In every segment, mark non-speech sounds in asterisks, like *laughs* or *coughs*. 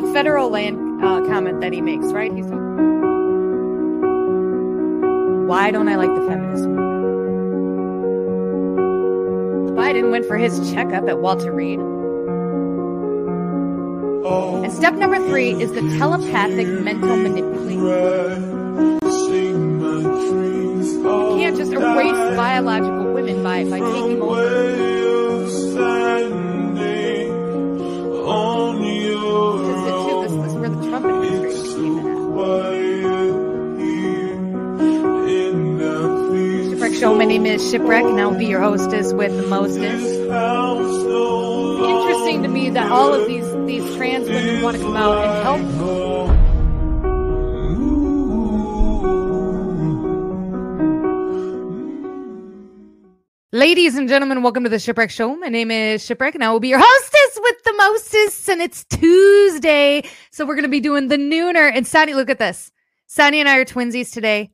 the federal land uh, comment that he makes, right? He's why don't I like the feminist? Biden went for his checkup at Walter Reed. And step number three is the telepathic mental manipulation. You can't just erase biological women by, by taking over. Name is Shipwreck, and I'll be your hostess with the mostest. Interesting to me that all of these these trans women want to come out and help. Ladies and gentlemen, welcome to the Shipwreck Show. My name is Shipwreck, and I will be your hostess with the mostest. And it's Tuesday, so we're going to be doing the nooner. And Sunny, look at this. Sunny and I are twinsies today.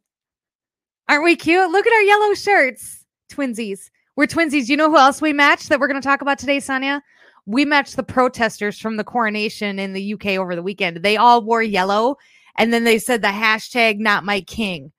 Aren't we cute? Look at our yellow shirts. Twinsies. We're twinsies. You know who else we matched that we're going to talk about today, Sonia? We matched the protesters from the coronation in the UK over the weekend. They all wore yellow, and then they said the hashtag not my king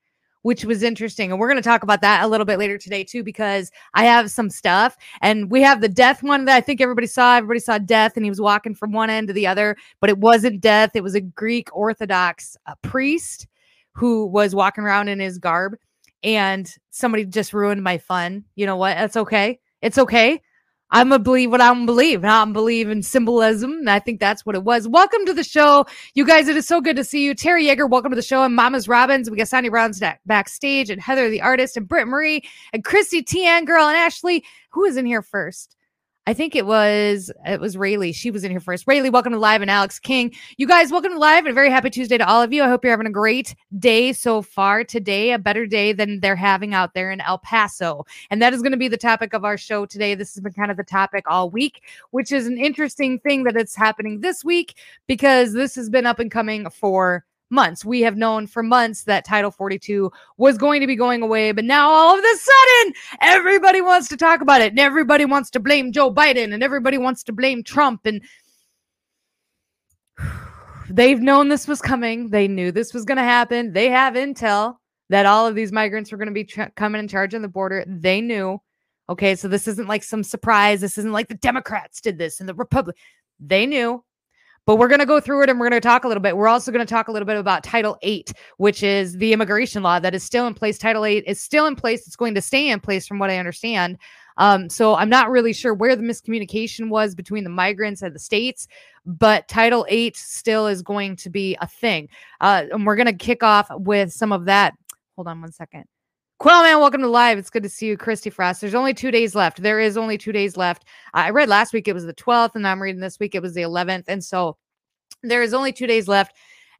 which was interesting. And we're going to talk about that a little bit later today, too, because I have some stuff. And we have the death one that I think everybody saw. Everybody saw death, and he was walking from one end to the other, but it wasn't death. It was a Greek Orthodox uh, priest who was walking around in his garb. And somebody just ruined my fun. You know what? That's okay. It's okay. I'm gonna believe what I'm believe. I'm believe in symbolism. And I think that's what it was. Welcome to the show, you guys. It is so good to see you, Terry Yeager. Welcome to the show, and Mama's Robbins. We got Sonny Brown's backstage, and Heather the artist, and Britt Marie, and Christy Tian girl, and Ashley. Who is in here first? I think it was it was Rayleigh. She was in here first. Rayleigh, welcome to live, and Alex King. You guys, welcome to live, and very happy Tuesday to all of you. I hope you're having a great day so far. Today, a better day than they're having out there in El Paso, and that is going to be the topic of our show today. This has been kind of the topic all week, which is an interesting thing that it's happening this week because this has been up and coming for months. We have known for months that Title 42 was going to be going away, but now all of a sudden, everybody wants to talk about it, and everybody wants to blame Joe Biden, and everybody wants to blame Trump. And *sighs* they've known this was coming. They knew this was going to happen. They have intel that all of these migrants were going to be tra- coming in charge on the border. They knew. Okay, so this isn't like some surprise. This isn't like the Democrats did this and the Republic. They knew. But we're going to go through it and we're going to talk a little bit. We're also going to talk a little bit about Title 8, which is the immigration law that is still in place. Title 8 is still in place. It's going to stay in place, from what I understand. Um, so I'm not really sure where the miscommunication was between the migrants and the states, but Title 8 still is going to be a thing. Uh, and we're going to kick off with some of that. Hold on one second. Quell man, welcome to live. It's good to see you, Christy Frost. There's only two days left. There is only two days left. I read last week it was the 12th, and I'm reading this week it was the 11th. And so there is only two days left.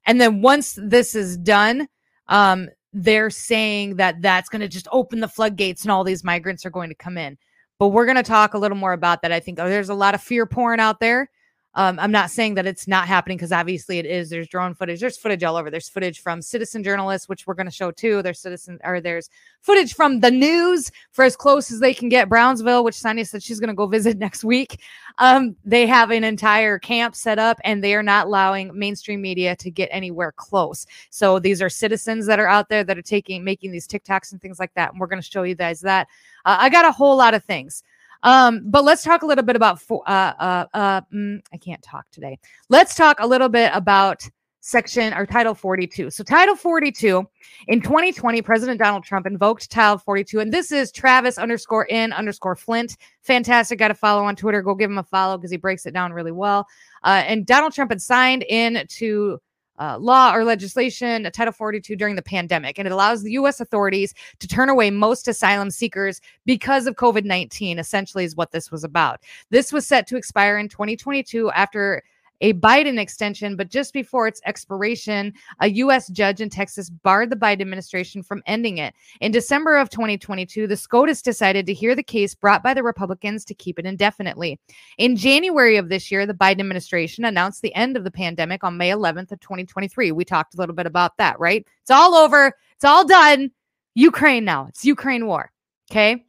And then once this is done, um, they're saying that that's going to just open the floodgates and all these migrants are going to come in. But we're going to talk a little more about that. I think oh, there's a lot of fear porn out there. Um, I'm not saying that it's not happening because obviously it is. There's drone footage. There's footage all over. There's footage from citizen journalists, which we're going to show too. There's citizen or there's footage from the news for as close as they can get. Brownsville, which Sonia said she's going to go visit *laughs* next week. Um, they have an entire camp set up, and they are not allowing mainstream media to get anywhere close. So these are citizens that are out there that are taking making these TikToks and things like that. And we're going to show you guys that. Uh, I got a whole lot of things. Um, but let's talk a little bit about uh, uh, uh, mm, I can't talk today. Let's talk a little bit about section or title 42 so title 42 in 2020 president donald trump invoked title 42 and this is travis underscore in underscore flint. Fantastic. Got to follow on twitter. Go give him a follow because he breaks it down really well. Uh, and donald trump had signed in to uh, law or legislation, a Title 42, during the pandemic. And it allows the U.S. authorities to turn away most asylum seekers because of COVID 19, essentially, is what this was about. This was set to expire in 2022 after a Biden extension, but just before its expiration, a U.S. judge in Texas barred the Biden administration from ending it. In December of 2022, the SCOTUS decided to hear the case brought by the Republicans to keep it indefinitely. In January of this year, the Biden administration announced the end of the pandemic on May 11th of 2023. We talked a little bit about that, right? It's all over. It's all done. Ukraine now. It's Ukraine war. Okay.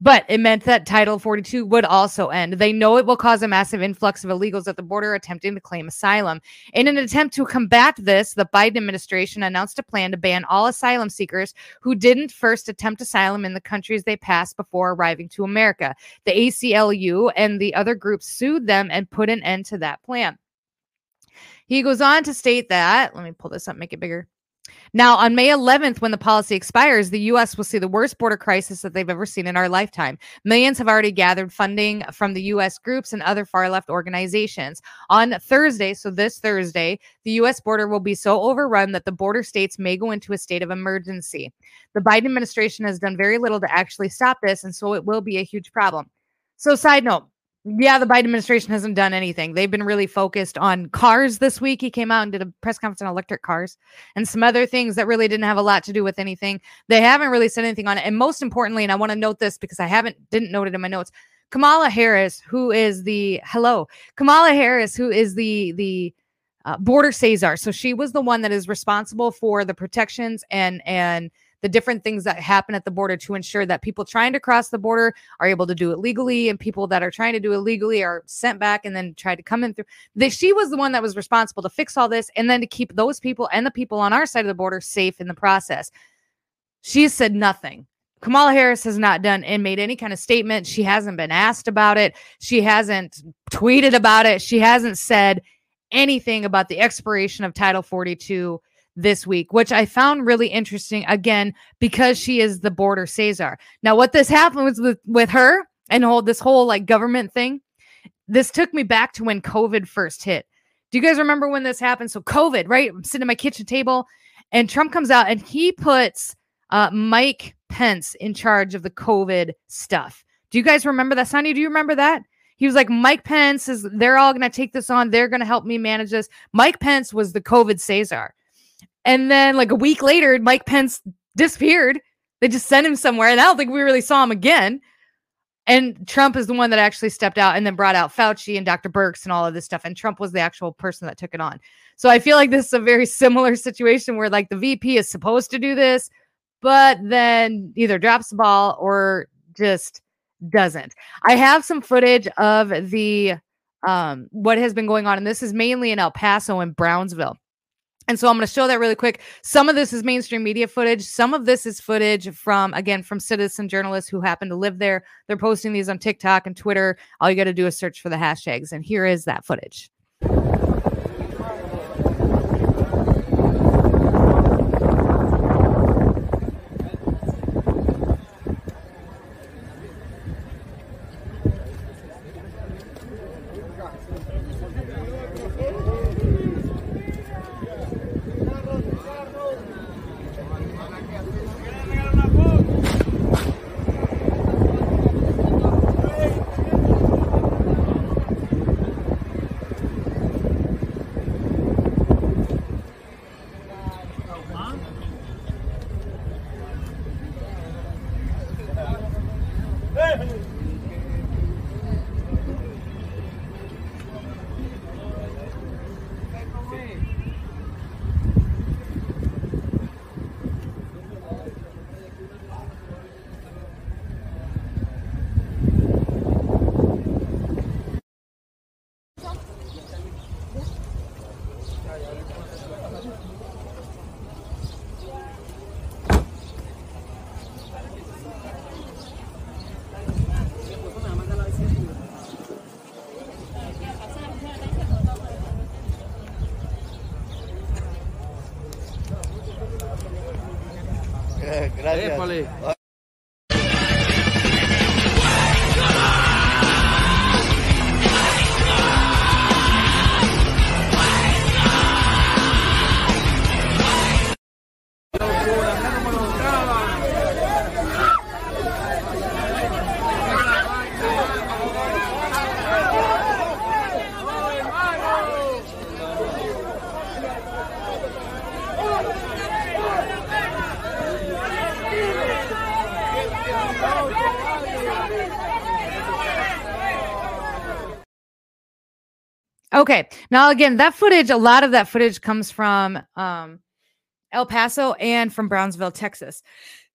But it meant that Title 42 would also end. They know it will cause a massive influx of illegals at the border attempting to claim asylum. In an attempt to combat this, the Biden administration announced a plan to ban all asylum seekers who didn't first attempt asylum in the countries they passed before arriving to America. The ACLU and the other groups sued them and put an end to that plan. He goes on to state that, let me pull this up, make it bigger. Now, on May 11th, when the policy expires, the U.S. will see the worst border crisis that they've ever seen in our lifetime. Millions have already gathered funding from the U.S. groups and other far left organizations. On Thursday, so this Thursday, the U.S. border will be so overrun that the border states may go into a state of emergency. The Biden administration has done very little to actually stop this, and so it will be a huge problem. So, side note, yeah, the Biden administration hasn't done anything. They've been really focused on cars this week. He came out and did a press conference on electric cars and some other things that really didn't have a lot to do with anything. They haven't really said anything on it. And most importantly, and I want to note this because I haven't didn't note it in my notes. Kamala Harris, who is the hello, Kamala Harris, who is the the uh, border Caesar. So she was the one that is responsible for the protections and and the different things that happen at the border to ensure that people trying to cross the border are able to do it legally and people that are trying to do it legally are sent back and then try to come in through. The, she was the one that was responsible to fix all this and then to keep those people and the people on our side of the border safe in the process. She said nothing. Kamala Harris has not done and made any kind of statement. She hasn't been asked about it. She hasn't tweeted about it. She hasn't said anything about the expiration of Title 42 this week, which I found really interesting again because she is the border Caesar. Now, what this happened was with, with her and whole this whole like government thing. This took me back to when COVID first hit. Do you guys remember when this happened? So COVID, right? I'm sitting at my kitchen table, and Trump comes out and he puts uh, Mike Pence in charge of the COVID stuff. Do you guys remember that, Sonny? Do you remember that? He was like, Mike Pence is, they're all going to take this on. They're going to help me manage this. Mike Pence was the COVID Caesar. And then like a week later, Mike Pence disappeared. They just sent him somewhere. And I don't think we really saw him again. And Trump is the one that actually stepped out and then brought out Fauci and Dr. Birx and all of this stuff. And Trump was the actual person that took it on. So I feel like this is a very *laughs* similar situation where like the VP is supposed to do this, but then either drops the ball or just doesn't. I have some footage of the um what has been going on and this is mainly in El Paso and Brownsville. And so I'm going to show that really quick. Some of this is mainstream media footage. Some of this is footage from, again, from citizen journalists who happen to live there. They're posting these on TikTok and Twitter. All you got to do is search for the hashtags. And here is that footage. Okay. Now again, that footage, a lot of that footage comes from um El Paso and from Brownsville, Texas.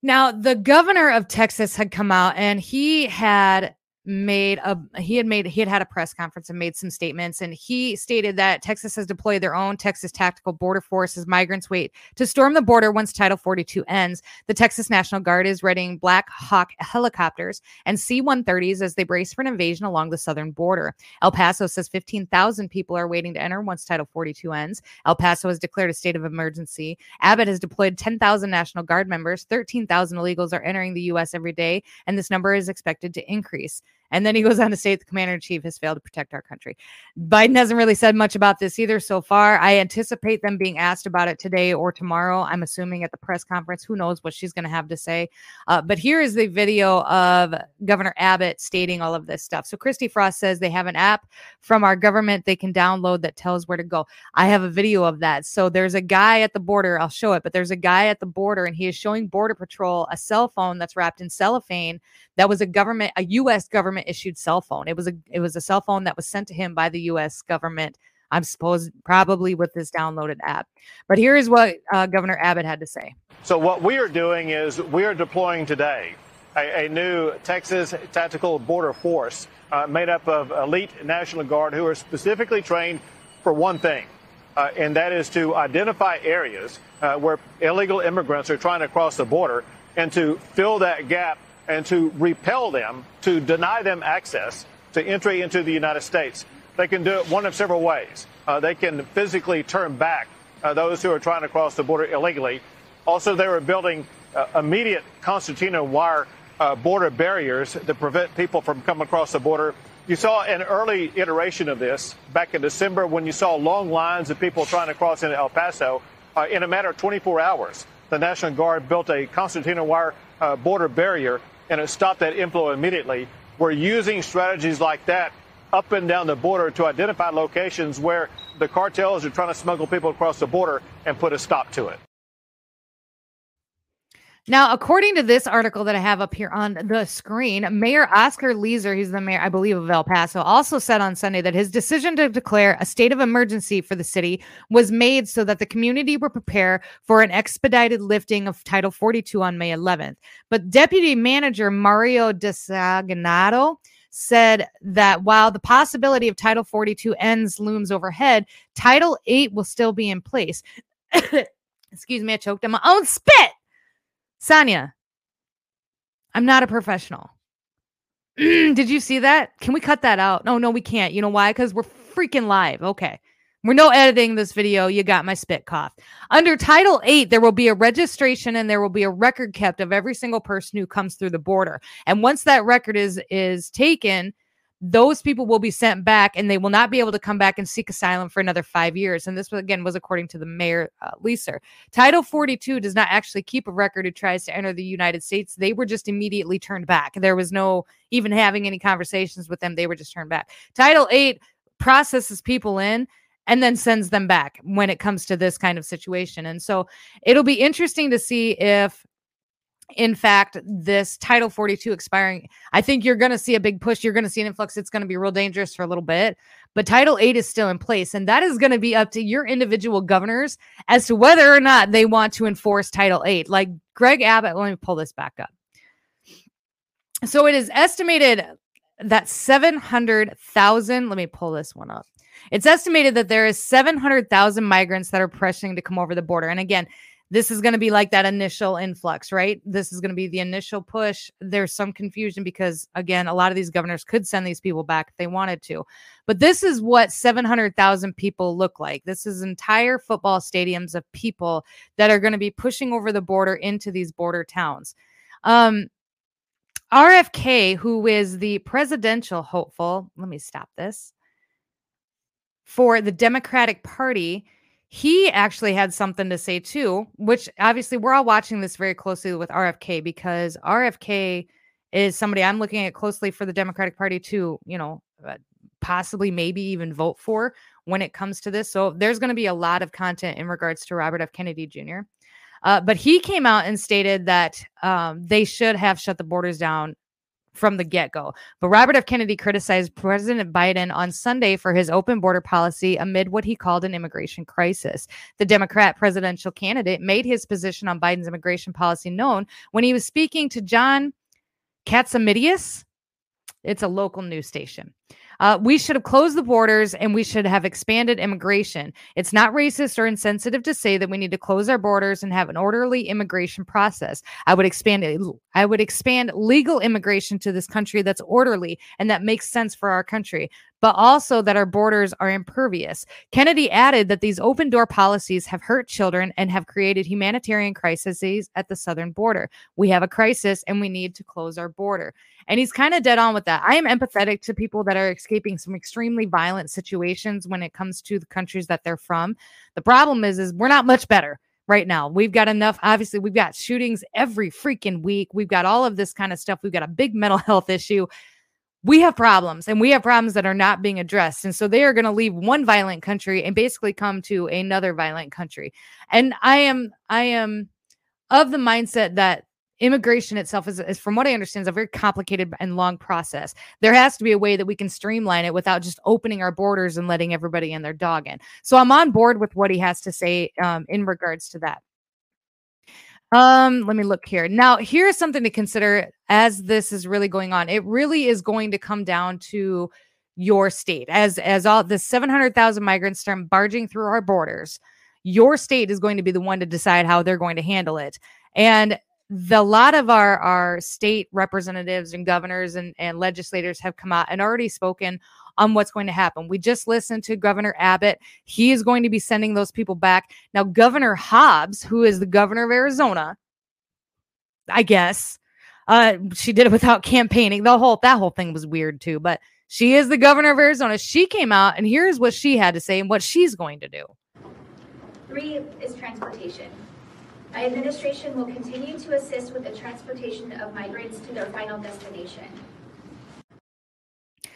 Now, the governor of Texas had come out and he had made a he had made he had had a press conference and made some statements and he stated that Texas has deployed their own Texas Tactical Border Force as migrants wait to storm the border once Title 42 ends. The Texas National Guard is readying Black Hawk helicopters and C-130s as they brace for an invasion along the southern border. El Paso says 15,000 people are waiting to enter once Title 42 ends. El Paso has declared a state of emergency. Abbott has deployed 10,000 National Guard members. 13,000 illegals are entering the U.S. every day, and this number is expected to increase. And then he goes on to state the commander in chief has failed to protect our country. Biden hasn't really said much about this either so far. I anticipate them being asked about it today or tomorrow. I'm assuming at the press conference. Who knows what she's going to have to say? Uh, but here is the video of Governor Abbott stating all of this stuff. So Christy Frost says they have an app from our government they can download that tells where to go. I have a video of that. So there's a guy at the border. I'll show it, but there's a guy at the border and he is showing Border Patrol a cell phone that's wrapped in cellophane that was a government, a U.S. government issued cell phone. It was a it was a cell phone that was sent to him by the U.S. government. I'm supposed probably with this downloaded app. But here is what uh, Governor Abbott had to say. So what we are doing is we are deploying today a, a new Texas Tactical Border Force uh, made up of elite National Guard who are specifically trained for one thing, uh, and that is to identify areas uh, where illegal immigrants are trying to cross the border and to fill that gap and to repel them, to deny them access to entry into the United States. They can do it one of several ways. Uh, they can physically turn back uh, those who are trying to cross the border illegally. Also, they were building uh, immediate concertina wire uh, border barriers that prevent people from coming across the border. You saw an early iteration of this back in December when you saw long lines of people trying to cross into El Paso. Uh, in a matter of 24 hours, the National Guard built a concertina wire uh, border barrier and it stopped that inflow immediately. We're using strategies like that up and down the border to identify locations where the cartels are trying to smuggle people across the border and put a stop to it. Now, according to this article that I have up here on the screen, Mayor Oscar Leeser, he's the mayor, I believe, of El Paso, also said on Sunday that his decision to declare a state of emergency for the city was made so that the community would prepare for an expedited lifting of Title 42 on May 11th. But Deputy Manager Mario D'Agostino said that while the possibility of Title 42 ends looms overhead, Title 8 will still be in place. *coughs* Excuse me, I choked on my own spit. Sonia, I'm not a professional. *clears throat* Did you see that? Can we cut that out? No, no, we can't. You know why? Because we're freaking live. Okay. We're no editing this video. You got my spit cough. Under Title 8, there will be a registration and there will be a record kept of every single person who comes through the border. And once that record is is taken, those people will be sent back and they will not be able to come back and seek asylum for another five years. And this, again, was according to the mayor, uh, Leeser. Title 42 does not actually keep a record who tries to enter the United States. They were just immediately turned back. There was no even having any conversations with them. They were just turned back. Title 8 processes people in and then sends them back when it comes to this kind of situation. And so it'll be interesting to see if in fact, this Title 42 expiring, I think you're going to see a big push. You're going to see an influx. It's going to be real dangerous for a little bit. But Title 8 is still in place. And that is going to be up to your individual governors as to whether or not they want to enforce Title 8. Like Greg Abbott, let me pull this back up. So it is estimated that 700,000, let me pull this one up. It's estimated that there is 700,000 migrants that are pressing to come over the border. And again, this is going to be like that initial influx, right? This is going to be the initial push. There's some confusion because, again, a lot of these governors could send these people back if they wanted to. But this is what 700,000 people look like. This is entire football stadiums of people that are going to be pushing over the border into these border towns. Um, RFK, who is the presidential hopeful, let me stop this, for the Democratic Party he actually had something to say too, which obviously we're all watching this very closely with RFK because RFK is somebody I'm looking at closely for the Democratic Party to, you know, uh, possibly maybe even vote for when it comes to this. So there's going to be a lot of content in regards to Robert F. Kennedy Jr. Uh, but he came out and stated that um, they should have shut the borders down from the get go. But Robert F. Kennedy criticized President Biden on Sunday for his open border policy amid what he called an immigration crisis. The Democrat presidential candidate made his position on Biden's immigration policy known when he was speaking to John Catsimatidis. It's a local news station. Uh, we should have closed the borders and we should have expanded immigration. It's not racist or insensitive to say that we need to close our borders and have an orderly immigration process. I would expand I would expand legal immigration to this country that's orderly and that makes sense for our country but also that our borders are impervious. Kennedy added that these open door policies have hurt children and have created humanitarian crises at the southern border. We have a crisis and we need to close our border. And he's kind of dead on with that. I am empathetic to people that are escaping some extremely violent situations when it comes to the countries that they're from. The problem is is we're not much better right now. We've got enough. Obviously, we've got shootings every freaking week. We've got all of this kind of stuff. We've got a big *laughs* mental health issue we have problems and we have problems that are not being addressed. And so they are going to leave one violent country and basically come to another violent country. And I am, I am of the mindset that immigration itself is, is, from what I understand, is a very complicated and long process. There has to be a way that we can streamline it without just opening our borders and letting everybody and their dog in. So I'm on board with what he has to say um, in regards to that. Um, let me look here. Now, here's something to consider as this is really going on. It really is going to come down to your state. As as all the 700,000 migrants start barging through our borders, your state is going to be the one to decide how they're going to handle it. And the lot of our our state representatives and governors and, and legislators have come out and already spoken on what's going to happen. We just listened to Governor Abbott. He is going to be sending those people back. Now, Governor Hobbs, who is the governor of Arizona, I guess, uh, she did it without campaigning. The whole that whole thing was weird too, but she is the governor of Arizona. She came out and here's what she had to say and what she's going to do. Three is transportation. My administration will continue to assist with the transportation of migrants to their final destination.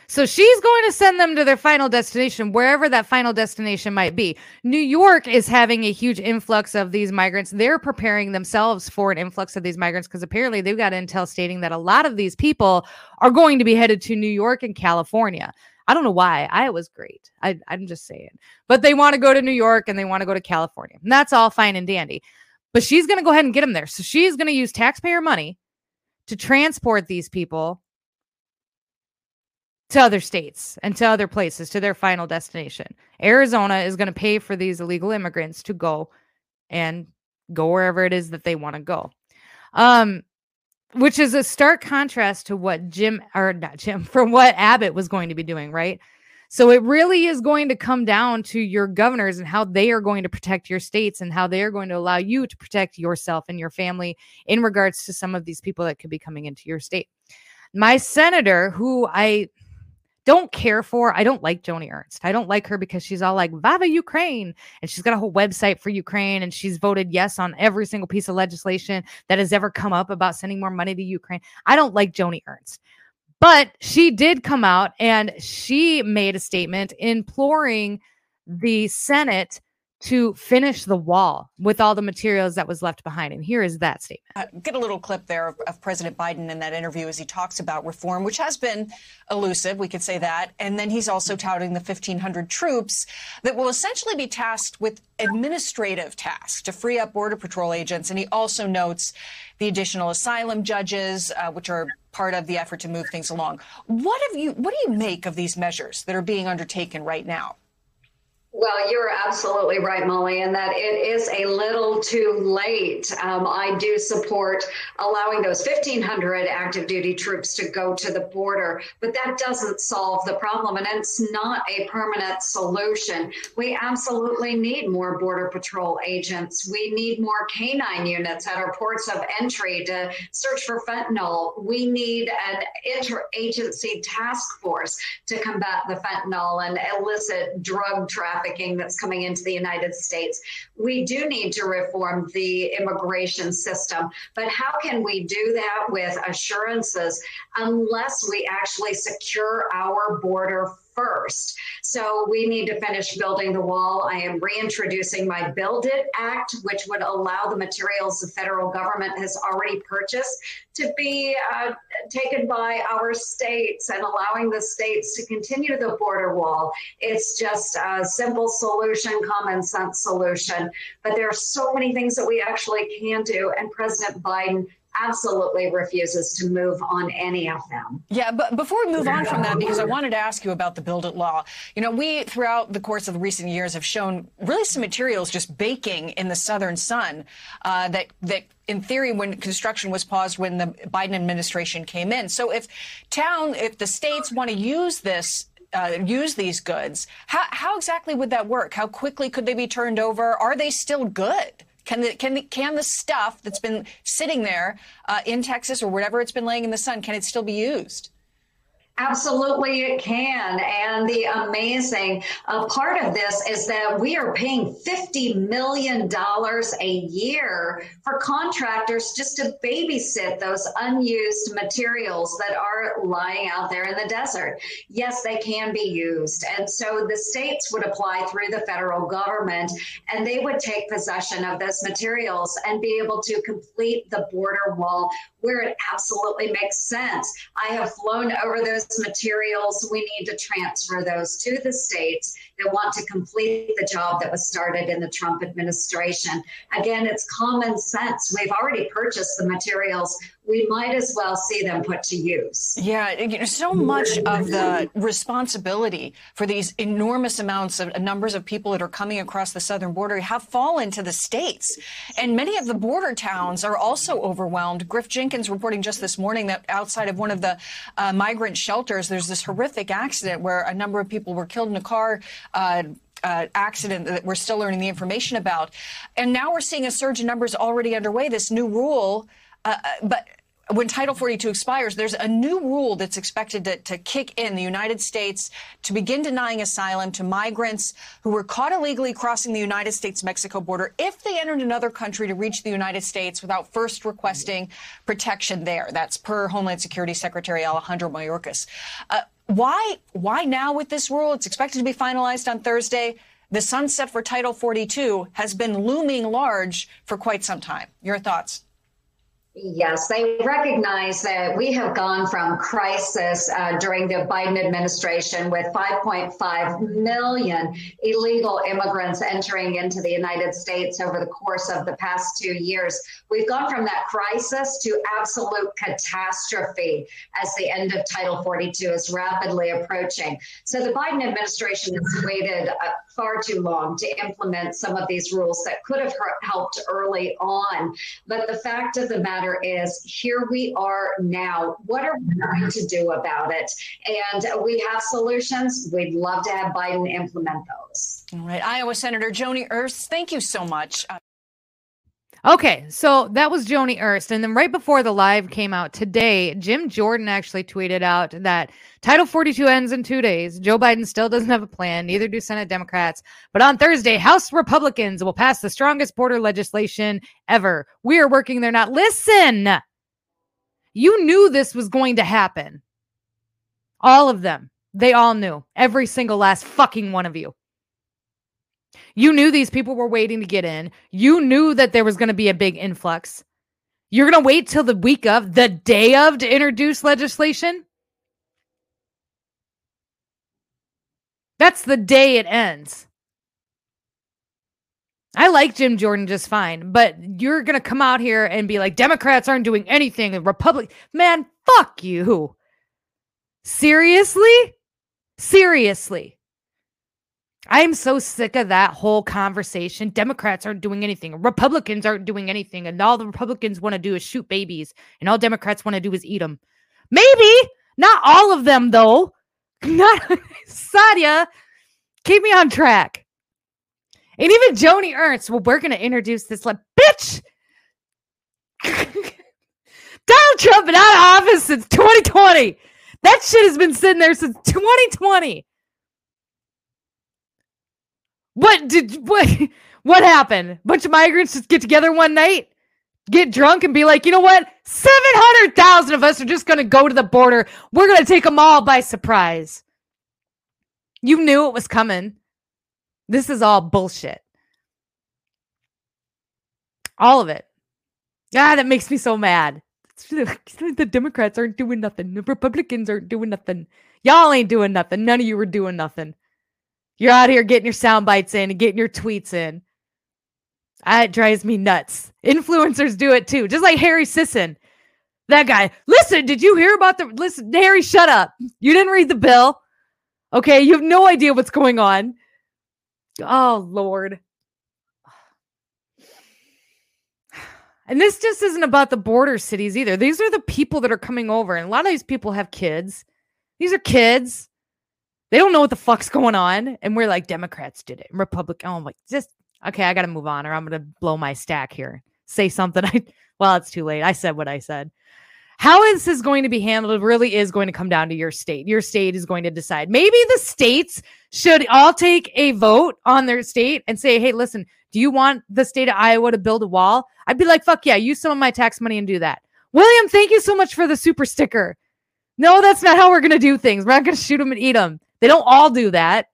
So she's going to send them to their final destination, wherever that final destination might be. New York is having a huge influx of these migrants. They're preparing themselves for an influx of these migrants because apparently they've got intel stating that a lot of these people are going to be headed to New York and California. I don't know why. Iowa's great. I, I'm just saying. But they want to go to New York and they want to go to California. And that's all fine and dandy. But she's going to go ahead and get them there. So she's going to use taxpayer money to transport these people to other states and to other places to their final destination. Arizona is going to pay for these illegal immigrants to go and go wherever it is that they want to go. Um, which is a stark contrast to what Jim or not Jim *laughs* from what Abbott was going to be doing, right? So it really is going to come down to your governors and how they are going to protect your states and how they are going to allow you to protect yourself and your family in regards to some of these people that could be coming into your state. My senator, who I don't care for. I don't like Joni Ernst. I don't like her because she's all like Viva Ukraine and she's got a whole website for Ukraine and she's voted yes on every single piece of legislation that has ever come up about sending more money to Ukraine. I don't like Joni Ernst. But she did come out and she made a statement imploring the Senate to finish the wall with all the materials that was left behind. And here is that statement. Uh, get a little clip there of, of, President Biden in that interview as he talks about reform, which has been elusive, we could say that. And then he's also touting the 1,500 troops that will essentially be tasked with administrative tasks to free up Border Patrol agents. And he also notes the additional asylum judges, uh, which are part of the effort to move things along. What have you? What do you make of these measures that are being undertaken right now? Well, you're absolutely right, Molly, and that it is a little too late. Um, I do support allowing those 1,500 active duty troops to go to the border, but that doesn't solve the problem, and it's not a permanent solution. We absolutely need more Border Patrol agents. We need more canine units at our ports of entry to search for fentanyl. We need an interagency task force to combat the fentanyl and illicit drug trafficking trafficking that's coming into the United States. We do need to reform the immigration system, but how can we do that with assurances unless we actually secure our border first. So we need to finish building the wall. I am reintroducing my Build It Act, which would allow the materials the federal government has already purchased to be uh, taken by our states and allowing the states to continue the border wall. It's just a simple solution, common sense solution. But there are so many things that we actually can do. And President Biden absolutely refuses to move on any of them. Yeah, but before we move on from that, because I wanted to ask you about the Build It law. You know, we throughout the course of the recent years have shown really some materials just baking in the southern sun uh, that that in theory, when construction was paused when the Biden administration came in. So if town, if the states want to use this uh, use these goods. How, how exactly would that work? How quickly could they be turned over? Are they still good? Can the can the, can the stuff that's been sitting there uh, in Texas or wherever it's been laying in the sun can it still be used? Absolutely, it can. And the amazing uh, part of this is that we are paying $50 million a year for contractors just to babysit those unused materials that are lying out there in the desert. Yes, they can be used. And so the states would apply through the federal government and they would take possession of those materials and be able to complete the border wall where it absolutely makes sense. I have flown over those materials. We need to transfer those to the states that want to complete the job that was started in the Trump administration. Again, it's common sense. We've already purchased the materials. We might as well see them put to use. Yeah, so much of the responsibility for these enormous amounts of numbers of people that are coming across the southern border have fallen to the states. And many of the border towns are also overwhelmed. Griff Jenkins reporting just this morning that outside of one of the uh, migrant shelters, there's this horrific accident where a number of people were killed in a car uh, uh, accident that we're still learning the information about. And now we're seeing a surge in numbers already underway. This new rule, uh, uh but when Title 42 expires, there's a new rule that's expected to, to, kick in the United States to begin denying asylum to migrants who were caught illegally crossing the United States Mexico border if they entered another country to reach the United States without first requesting protection there. That's per Homeland Security Secretary Alejandro Mayorkas. Uh, why, why now with this rule? It's expected to be finalized on Thursday. The sunset for Title 42 has been looming large for quite some time. Your thoughts? Yes, they recognize that we have gone from crisis uh, during the Biden administration with 5.5 million illegal immigrants entering into the United States over the course of the past two years. We've gone from that crisis to absolute catastrophe as the end of Title 42 is rapidly approaching. So the Biden administration has waited uh, far too long to implement some of these rules that could have helped early on. But the fact of the matter is here we are now. What are we going to do about it? And we have solutions. We'd love to have Biden implement those. All right. Iowa Senator Joni Ernst, thank you so much. Okay, so that was Joni Ernst. And then right before the live came out today, Jim Jordan actually tweeted out that Title 42 ends in two days. Joe Biden still doesn't have a plan, neither do Senate Democrats. But on Thursday, House Republicans will pass the strongest border legislation ever. We are working there not. Listen, you knew this was going to happen. All of them. They all knew. Every single last fucking one of you. You knew these people were waiting to get in. You knew that there was going to be a big influx. You're going to wait till the week of, the day of, to introduce legislation? That's the day it ends. I like Jim Jordan just fine, but you're going to come out here and be like, Democrats aren't doing anything. Republic, man, fuck you. Seriously? Seriously. I'm so sick of that whole conversation. Democrats aren't doing anything. Republicans aren't doing anything. And all the Republicans want to do is shoot babies. And all Democrats want to do is eat them. Maybe. Not all of them, though. *laughs* Not *laughs* Sadia. Keep me on track. And even Joni Ernst, well, we're going to introduce this like, bitch. *laughs* Donald Trump been out of office since 2020. That shit has been sitting there since 2020. What did what *laughs* what happened? Bunch of migrants just get together one night, get drunk, and be like, you know what? Seven hundred thousand of us are just to go to the border. We're to take them all by surprise. You knew it was coming. This is all bullshit. All of it. Ah, that makes me so mad. *laughs* The Democrats aren't doing nothing. The Republicans aren't doing nothing. Y'all ain't doing nothing. None of you are doing nothing. You're out here getting your sound bites in and getting your tweets in. It drives me nuts. Influencers do it too, just like Harry Sisson. That guy. Listen, did you hear about the listen, Harry, shut up. You didn't read the bill. Okay, you have no idea what's going on. Oh, Lord. And this just isn't about the border cities either. These are the people that are coming over. And a lot of these people have kids. These are kids. They don't know what the fuck's going on. And we're like, Democrats did it. Republican. Oh, I'm like, just okay, I gotta move on, or I'm gonna blow my stack here. Say something. *laughs* I well, it's too late. I said what I said. How is this going to be handled really is going to come down to your state. Your state is going to decide. Maybe the states should all take a vote on their state and say, hey, listen, do you want the state of Iowa to build a wall? I'd be like, fuck yeah, use some of my tax money and do that. William, thank you so much for the super sticker. No, that's not how we're going to do things. We're not going to shoot them and eat them. They don't all do that.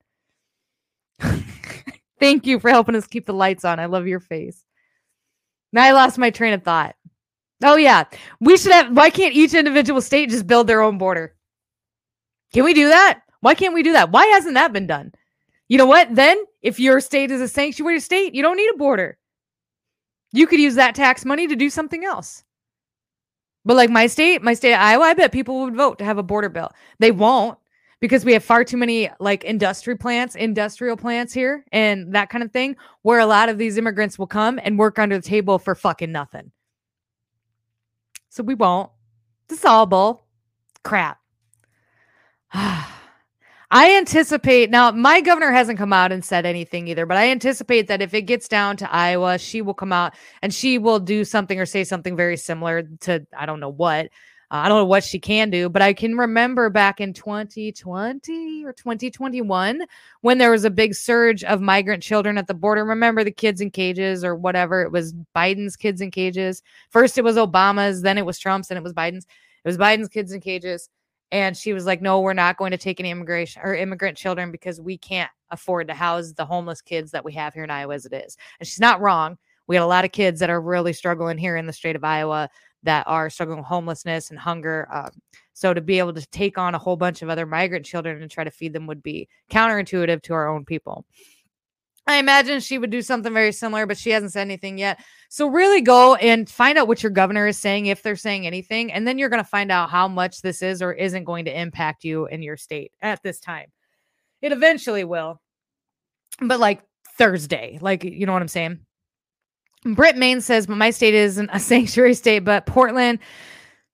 *laughs* thank you for helping us keep the lights on. I love your face. Now I lost my train of thought. Oh yeah, we should have. Why can't each individual state just build their own border? Can we do that? Why can't we do that? Why hasn't that been done? You know what? Then, if your state is a sanctuary state, you don't need a border. You could use that tax money to do something else. But like my state, my state of Iowa, I bet people would vote to have a border bill. They won't because we have far too many like industry plants, industrial plants here and that kind of thing, where a lot of these immigrants will come and work under the table for fucking nothing. So we won't. Is all bull crap. *sighs* I anticipate now, my governor hasn't come out and said anything either, but I anticipate that if it gets down to Iowa, she will come out and she will do something or say something very similar to, I don't know what. Uh, I don't know what she can do, but I can remember back in 2020 or 2021 when there was a big surge of migrant children at the border. Remember the kids in cages or whatever? It was Biden's kids in cages. First it was Obama's, then it was Trump's, and it was Biden's. It was Biden's kids in cages. And she was like, no, we're not going to take any immigration or immigrant children because we can't afford to house the homeless kids that we have here in Iowa as it is. And she's not wrong. We had a lot of kids that are really struggling here in the state of Iowa that are struggling with homelessness and hunger. Um, so to be able to take on a whole bunch of other migrant children and try to feed them would be counterintuitive to our own people. I imagine she would do something very similar, but she hasn't said anything yet. So really go and find out what your governor is saying, if they're saying anything, and then you're going to find out how much this is or isn't going to impact you in your state at this time. It eventually will, but like Thursday, like you know what I'm saying. Britt Maine says, but my state isn't a *laughs* sanctuary state, but Portland,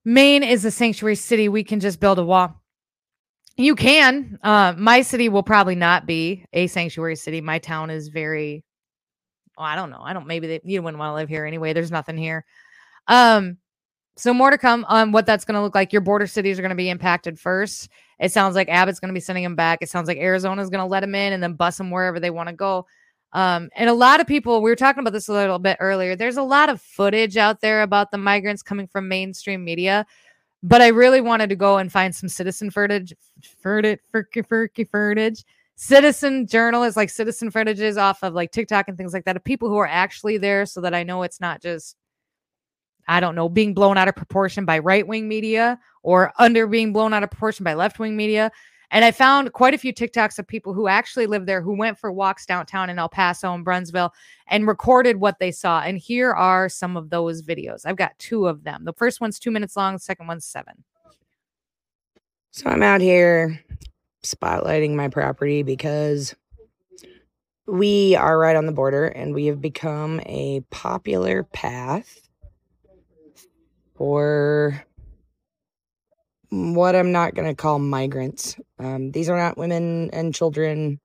Maine is a sanctuary city. We can just build a wall. You can. Uh, my city will probably not be a sanctuary city. My town is very, well, I don't know. I don't, maybe they, you wouldn't want to live here anyway. There's nothing here. Um, so more to come on what that's going to look like. Your border cities are going to be impacted first. It sounds like Abbott's going to be sending them back. It sounds like Arizona's going to let them in and then bus them wherever they want to go. Um, and a lot of people, we were talking about this a little bit earlier. There's a lot of footage out there about the migrants coming from mainstream media, but I really wanted to go and find some citizen footage, footage, footage, citizen journalists, like citizen footages off of like TikTok and things like that, of people who are actually there, so that I know it's not just, I don't know, being blown out of proportion by right wing media or under being blown out of proportion by left wing media. And I found quite a few TikToks of people who actually live there who went for walks downtown in El Paso and Brownsville and recorded what they saw. And here are some of those videos. I've got two of them. The first one's two minutes long, the second one's seven. So I'm out here spotlighting my property because we are right on the border and we have become a popular path for what I'm not going to call migrants. Um, these are not women and children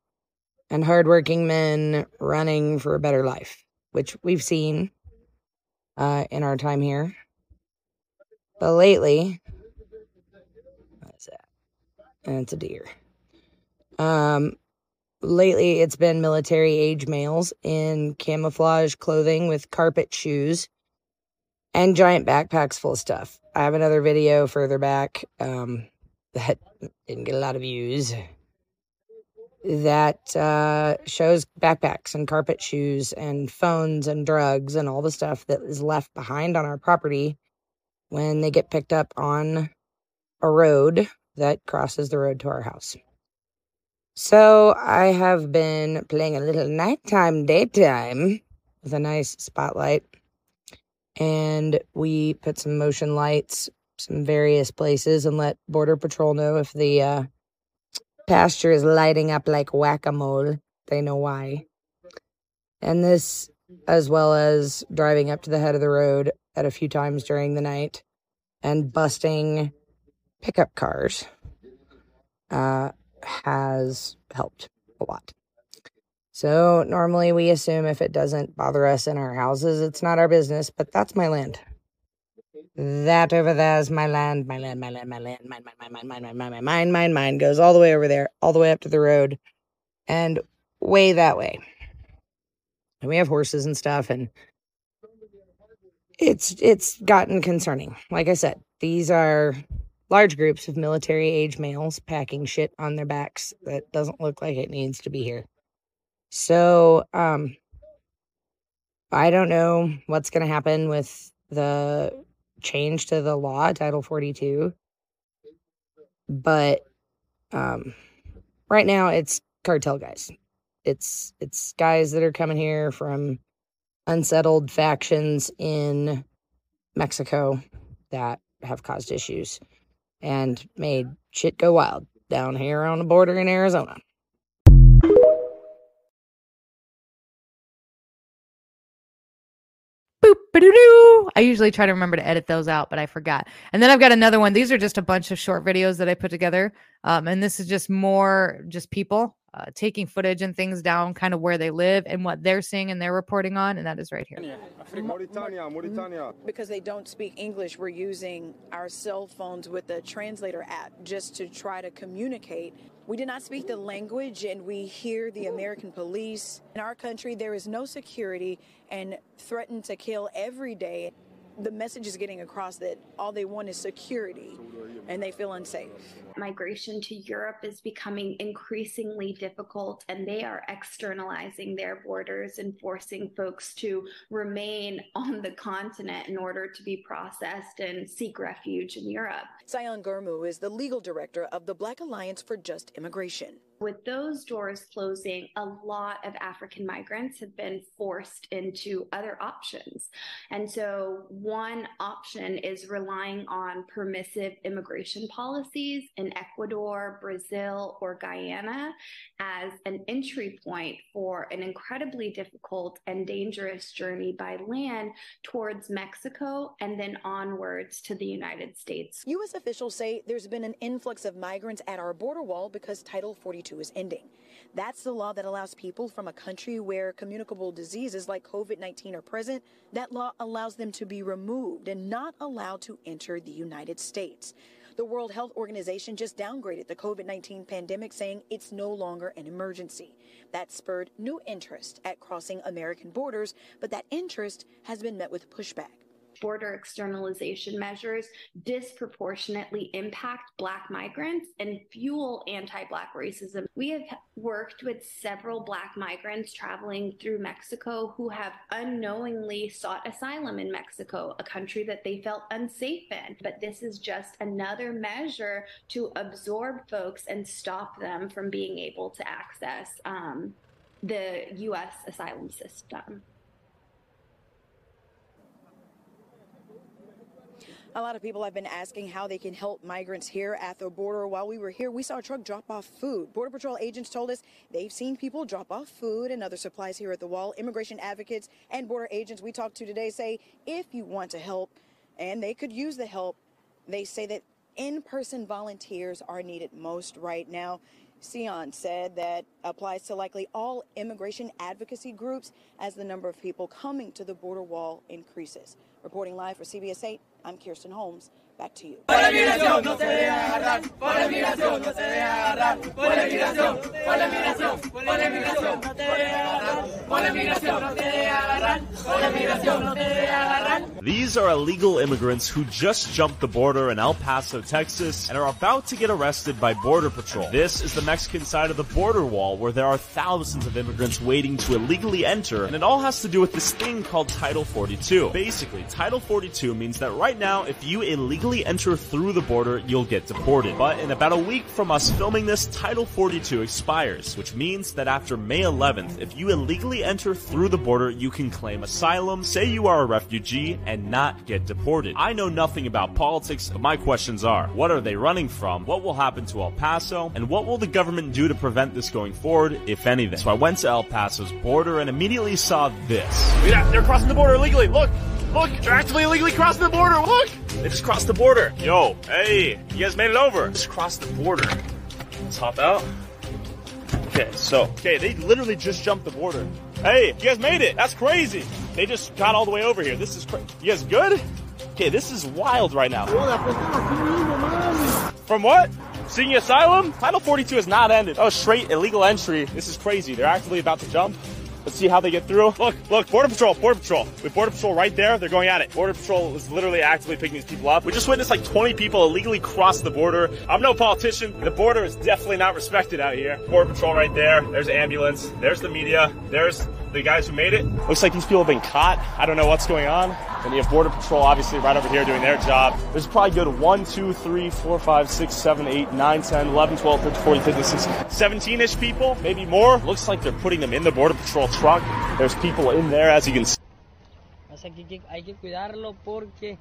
and hardworking men running for a better life, which we've seen uh, in our time here. But lately, what's that? It's a deer. Um, lately, it's been military age males in camouflage clothing with carpet shoes and giant backpacks full of stuff. I have another video further back um, that didn't get a lot of views. that uh, shows backpacks and carpet shoes and phones and drugs and all the stuff that is left behind on our property when they get picked up on a road that crosses the road to our house. So I have been playing a little nighttime, daytime with a nice spotlight. And we put some motion lights, some various places, and let Border Patrol know if the uh, pasture is lighting up like whack a mole. They know why. And this, as well as driving up to the head of the road at a few times during the night and busting pickup cars, uh, has helped a lot. So normally we assume if it doesn't bother us in our houses, it's not our business, but that's my land. That over there is my land, my land, my land, my land, mine, mine, mine, mine, mine, mine, mine, mine, mine, mine, goes all the way over there, all the way up to the road, and way that way. And we have horses and stuff, and it's it's gotten concerning. Like I said, these are large groups of military age males packing shit on their backs that doesn't look like it needs to be here. So, um, I don't know what's going to happen with the change to the law, Title 42. But um, right now, it's cartel guys. It's it's guys that are coming here from unsettled factions in Mexico that have caused issues and made shit go wild down here on the border in Arizona. I usually try to remember to edit those out, but I forgot. And then I've got another one. These are just a bunch of short videos that I put together. Um, and this is just more just people uh, taking footage and things down, kind of where they live and what they're seeing and they're reporting on. And that is right here. Mauritania, Mauritania. Because they don't speak English, we're using our cell phones with the translator app just to try to communicate. We did not speak the language, and we hear the American police. In our country, there is no security and threatened to kill every day. The message is getting across that all they want is security and they feel unsafe. Migration to Europe is becoming increasingly difficult, and they are externalizing their borders and forcing folks to remain *laughs* on the continent in order to be processed and seek refuge in Europe. Tsion Gurmu is the legal director of the Black Alliance for Just Immigration. With those doors closing, a lot of African migrants have been forced into other options. And so, one option is relying on permissive immigration policies in Ecuador, Brazil, or Guyana as an entry point for an incredibly difficult and dangerous journey by land towards Mexico and then onwards to the United States. U.S. officials say there's been an influx of migrants at our border wall because Title 42 is ending. That's the law that allows people from a country where communicable diseases like COVID 19 are present, that law allows them to be removed and not allowed to enter the United States. The World Health Organization just downgraded the COVID 19 pandemic, saying it's no longer an emergency. That spurred new interest at crossing American borders, but that interest has been met with pushback border externalization measures disproportionately impact Black migrants and fuel anti Black racism. We have worked with several Black migrants traveling through Mexico who have unknowingly sought asylum in Mexico, a country that they felt unsafe in. But this is just another measure to absorb folks and stop them from being able to access um, the U.S. asylum system. A lot of people have been asking how they can help migrants here at the border. While we were here, we saw a truck drop off food. Border Patrol agents told us they've seen people drop off food and other supplies here at the wall. Immigration advocates and border agents we talked to today say if you want to help and they could use the help, they say that in person volunteers are needed most right now. Tsion said that applies to likely all immigration advocacy groups as the number of people coming to the border wall increases. Reporting live for CBS 8, I'm Kirsten Holmes. Back to you. These are illegal immigrants who just jumped the border in El Paso, Texas, and are about to get arrested by Border Patrol. This is the Mexican side of the border wall where there are thousands of immigrants waiting to illegally enter, and it all has to do with this thing called Title 42. Basically, Title 42 means that right now, if you illegally enter through the border, you'll get deported. But in about a week from us filming this, Title 42 expires, which means that after May 11th, if you illegally enter through the border, you can claim asylum, say you are a refugee, and not get deported. I know nothing about politics, but my questions are, what are they running from? What will happen to El Paso? And what will the government do to prevent this going forward, if anything? So I went to El Paso's border and immediately saw this. Mira, they're crossing the border illegally. Look, look, they're actually illegally crossing the border. Look, they just crossed the border. Yo, hey, you guys made it over. Just crossed the border. Let's hop out. Okay, so, okay, they literally just jumped the border. Hey, you guys made it. That's crazy. They just got all the way over here. This is crazy. You guys good? Okay, this is wild right now. From what? Seeking asylum? Title 42 has not ended. Oh, straight illegal entry. This is crazy. They're actively about to jump. Let's see how they get through. Look, look, Border Patrol, Border Patrol. With Border Patrol right there, they're going at it. Border Patrol is literally actively picking these people up. We just witnessed like 20 people illegally cross the border. I'm no politician. The border is definitely not respected out here. Border Patrol right there. There's ambulance. There's the media. There's the guys who made it. Looks like these people have been caught. I don't know what's going on. And you have Border Patrol obviously right over here doing their job. There's probably good 1, 2, 3, 4, 5, 6, 7, 8, 9, 10, 11, 12, 13, 14, 15, 16, 17-ish people, maybe more. Looks like they're putting them in the Border Patrol truck. There's people in there as you can see. O sea, que hay que, hay que cuidarlo porque...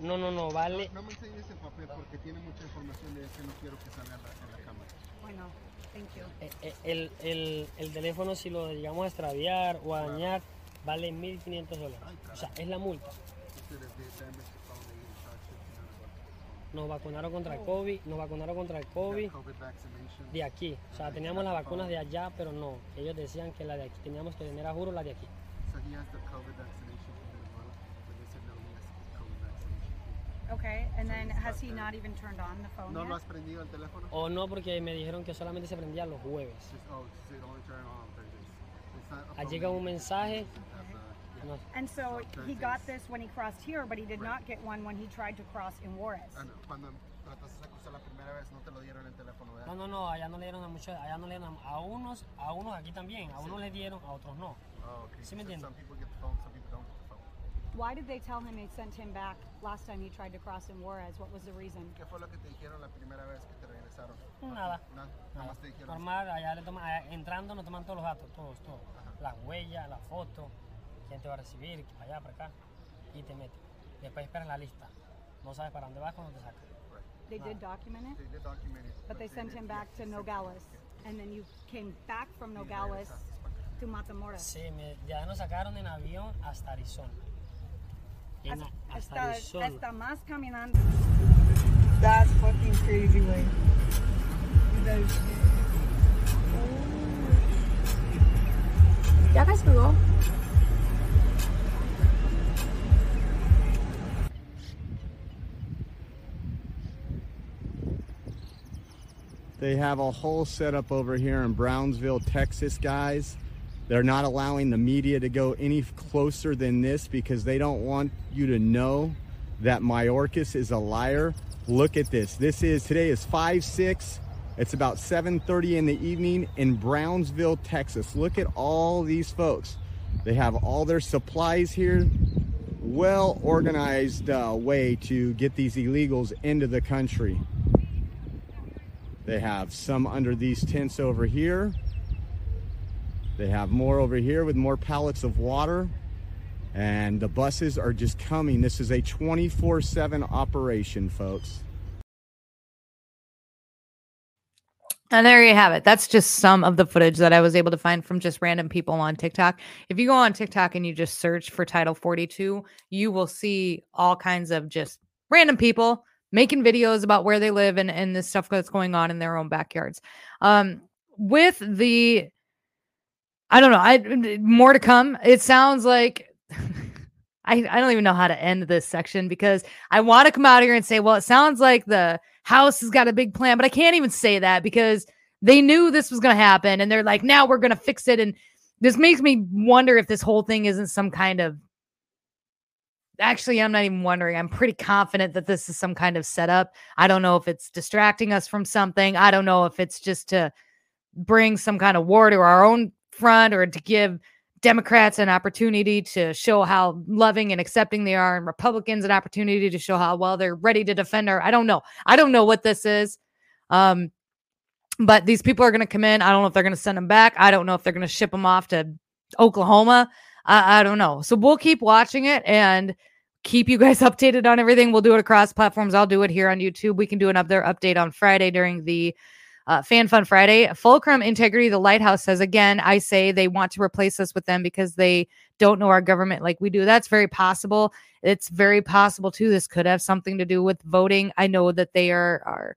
No, no, no, vale. No me enseñes el papel porque tiene mucha información de ese, no quiero que El, el, el teléfono, si lo llegamos a extraviar o a dañar, vale 1.500 dólares. O sea, es la multa. Nos vacunaron contra el COVID, nos vacunaron contra el COVID de aquí. O sea, teníamos las vacunas de allá, pero no. Ellos decían que la de aquí, teníamos que tener a juro la de aquí. So he has the COVID vaccination from Venezuela, but they said no, he has COVID vaccination. Okay, and then has he not even turned on the phone ¿No yet? lo has prendido el teléfono? O no, porque me dijeron que solamente se prendía los jueves. Just, oh, so it only turn on on Thursdays. It's not a phone Llega that un mensaje. have, uh, no. And so he got this when he crossed here, but he did not get one when he tried to cross in Juarez. Ah, no, Cuando trataste de cruzar la primera vez, no te lo dieron el teléfono, ¿verdad? No, no, no, allá no le dieron a muchos, allá no le dieron a, a unos, a unos aquí también, a unos le dieron, a otros no. Oh, okay. ¿Sí me So entiendes? Some people get the phone, some Why did they tell him they sent him back last time he tried to cross in Juarez? What was the reason? ¿Qué fue lo que te dijeron la primera vez que te regresaron? Nada. Nada, nada más te dijeron. Normal, allá le toman, allá eh, entrando nos toman todos los datos, todos, todos. Las huellas, las fotos, quién te va a recibir, para allá, para acá, y te meten. Después esperan la lista. No sabes para dónde vas cuando te sacan. They did document it, They did document it. but they sent him back to Nogales. And then you came back from Nogales to Matamoros. Sí, me, de allá nos sacaron en avión hasta Arizona. En, hasta Hasta, Arizona. hasta más caminando. That's fucking crazy, güey. Ya casi llegó. They have a whole setup over here in Brownsville, Texas, guys. They're not allowing the media to go any closer than this because they don't want you to know that Mayorkas is a liar. Look at this. This is today is 5-6. It's about 7:30 in the evening in Brownsville, Texas. Look at all these folks. They have all their supplies here. Well organized uh, way to get these illegals into the country. They have some under these tents over here. They have more over here with more pallets of water. And the buses are just coming. This is a 24 7 operation, folks. And there you have it. That's just some of the footage that I was able to find from just random people on TikTok. If you go on TikTok and you just search for Title 42, you will see all kinds of just random people making videos about where they live and, and the stuff that's going on in their own backyards. Um, with the, I don't know, I more to come. It sounds like *laughs* I, I don't even know how to end this section because I want to come out here and say, well, it sounds like the House has got a big plan, but I can't even say that because they knew this was going to happen and they're like, now we're going to fix it. And this makes me wonder if this whole thing isn't some kind of. Actually, I'm not even wondering. I'm pretty confident that this is some kind of setup. I don't know if it's distracting us from something. I don't know if it's just to bring some kind of war to our own front or to give Democrats an opportunity to show how loving and accepting they are, and Republicans an opportunity to show how well they're ready to defend her. I don't know. I don't know what this is. Um, but these people are going to come in. I don't know if they're going to send them back. I don't know if they're going to ship them off to Oklahoma. I, I don't know. So we'll keep watching it and keep you guys *laughs* updated on everything. We'll do it across platforms. I'll do it here on YouTube. We can do another update on Friday during the uh, Fan Fun Friday. Fulcrum Integrity, the Lighthouse says again, I say they want to replace us with them because they don't know our government like we do. That's very possible. It's very possible too. This could have something to do with voting. I know that they are are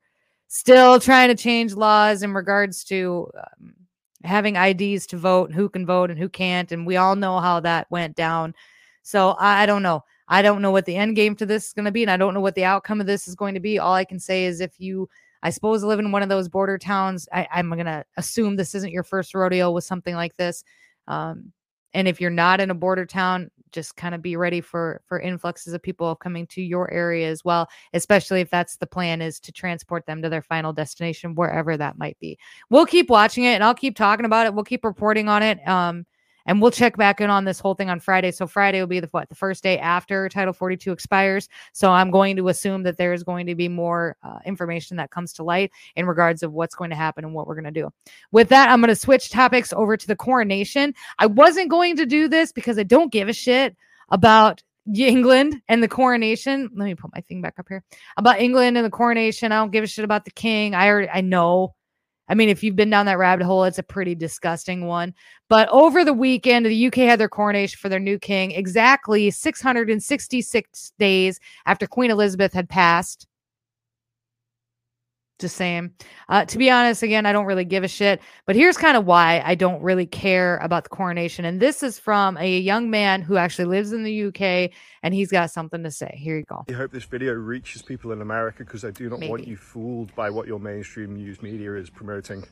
still trying to change laws in regards to um, having IDs to vote, and who can vote and who can't, and we all know how that went down. So I, I don't know. I don't know what the end game to this is going to be, and I don't know what the outcome of this is going to be. All I can say is if you I suppose live in one of those border towns. I, am going to assume this isn't your first rodeo with something like this. Um, and if you're not in a border town, just kind of be ready for for influxes of people coming to your area as well, especially if that's the plan is to transport them to their final destination, wherever that might be. We'll keep watching it and I'll keep talking about it. We'll keep reporting on it. Um, and we'll check back in on this whole thing on Friday. So Friday will be the what the first day after Title 42 expires. So I'm going to assume that there is going to be more uh, information that comes to light in regards of what's going to happen and what we're going to do. With that, I'm going to switch topics over to the coronation. I wasn't going to do this because I don't give a shit about England and the coronation. Let me put my thing back up here about England and the coronation. I don't give a shit about the king. I already I know I mean, if you've been down that rabbit hole, it's a pretty disgusting one. But over the weekend, the UK had their coronation for their new king exactly 666 days after Queen Elizabeth had passed. Just saying. Uh, to be honest, again, I don't really give a shit. But here's kind of why I don't really care about the coronation. And this is from a young man who actually lives in the UK and he's got something to say. Here you go. I hope this video reaches people in America because I do not Maybe. want you fooled by what your mainstream news media is promoting.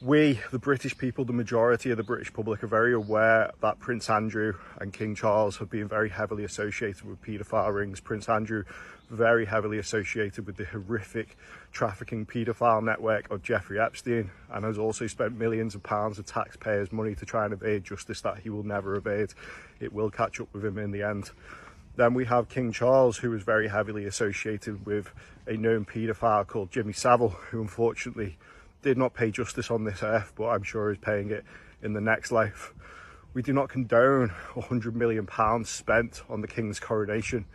We, the British people, the majority of the British public, are very aware that Prince Andrew and King Charles have been very heavily associated with paedophile rings. Prince Andrew very heavily associated with the horrific trafficking paedophile network of Jeffrey Epstein and has also spent millions of pounds of taxpayers' money to try and evade justice that he will never evade. It will catch up with him in the end. Then we have King Charles, who is very heavily associated with a known paedophile called Jimmy Savile, who unfortunately did not pay justice on this earth, but I'm sure is paying it in the next life. We do not condone 100 million pounds spent on the King's coronation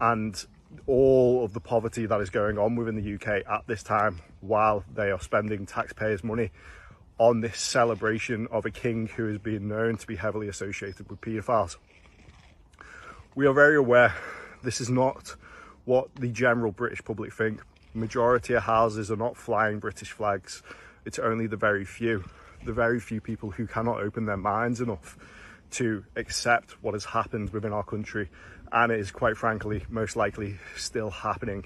and all of the poverty that is going on within the UK at this time while they are spending taxpayers' money on this celebration of a king who has been known to be heavily associated with paedophiles. We are very aware this is not what the general British public think. Majority of houses are not flying British flags. It's only the very few, the very few people who cannot open their minds enough to accept what has happened within our country and it is quite frankly most likely still happening.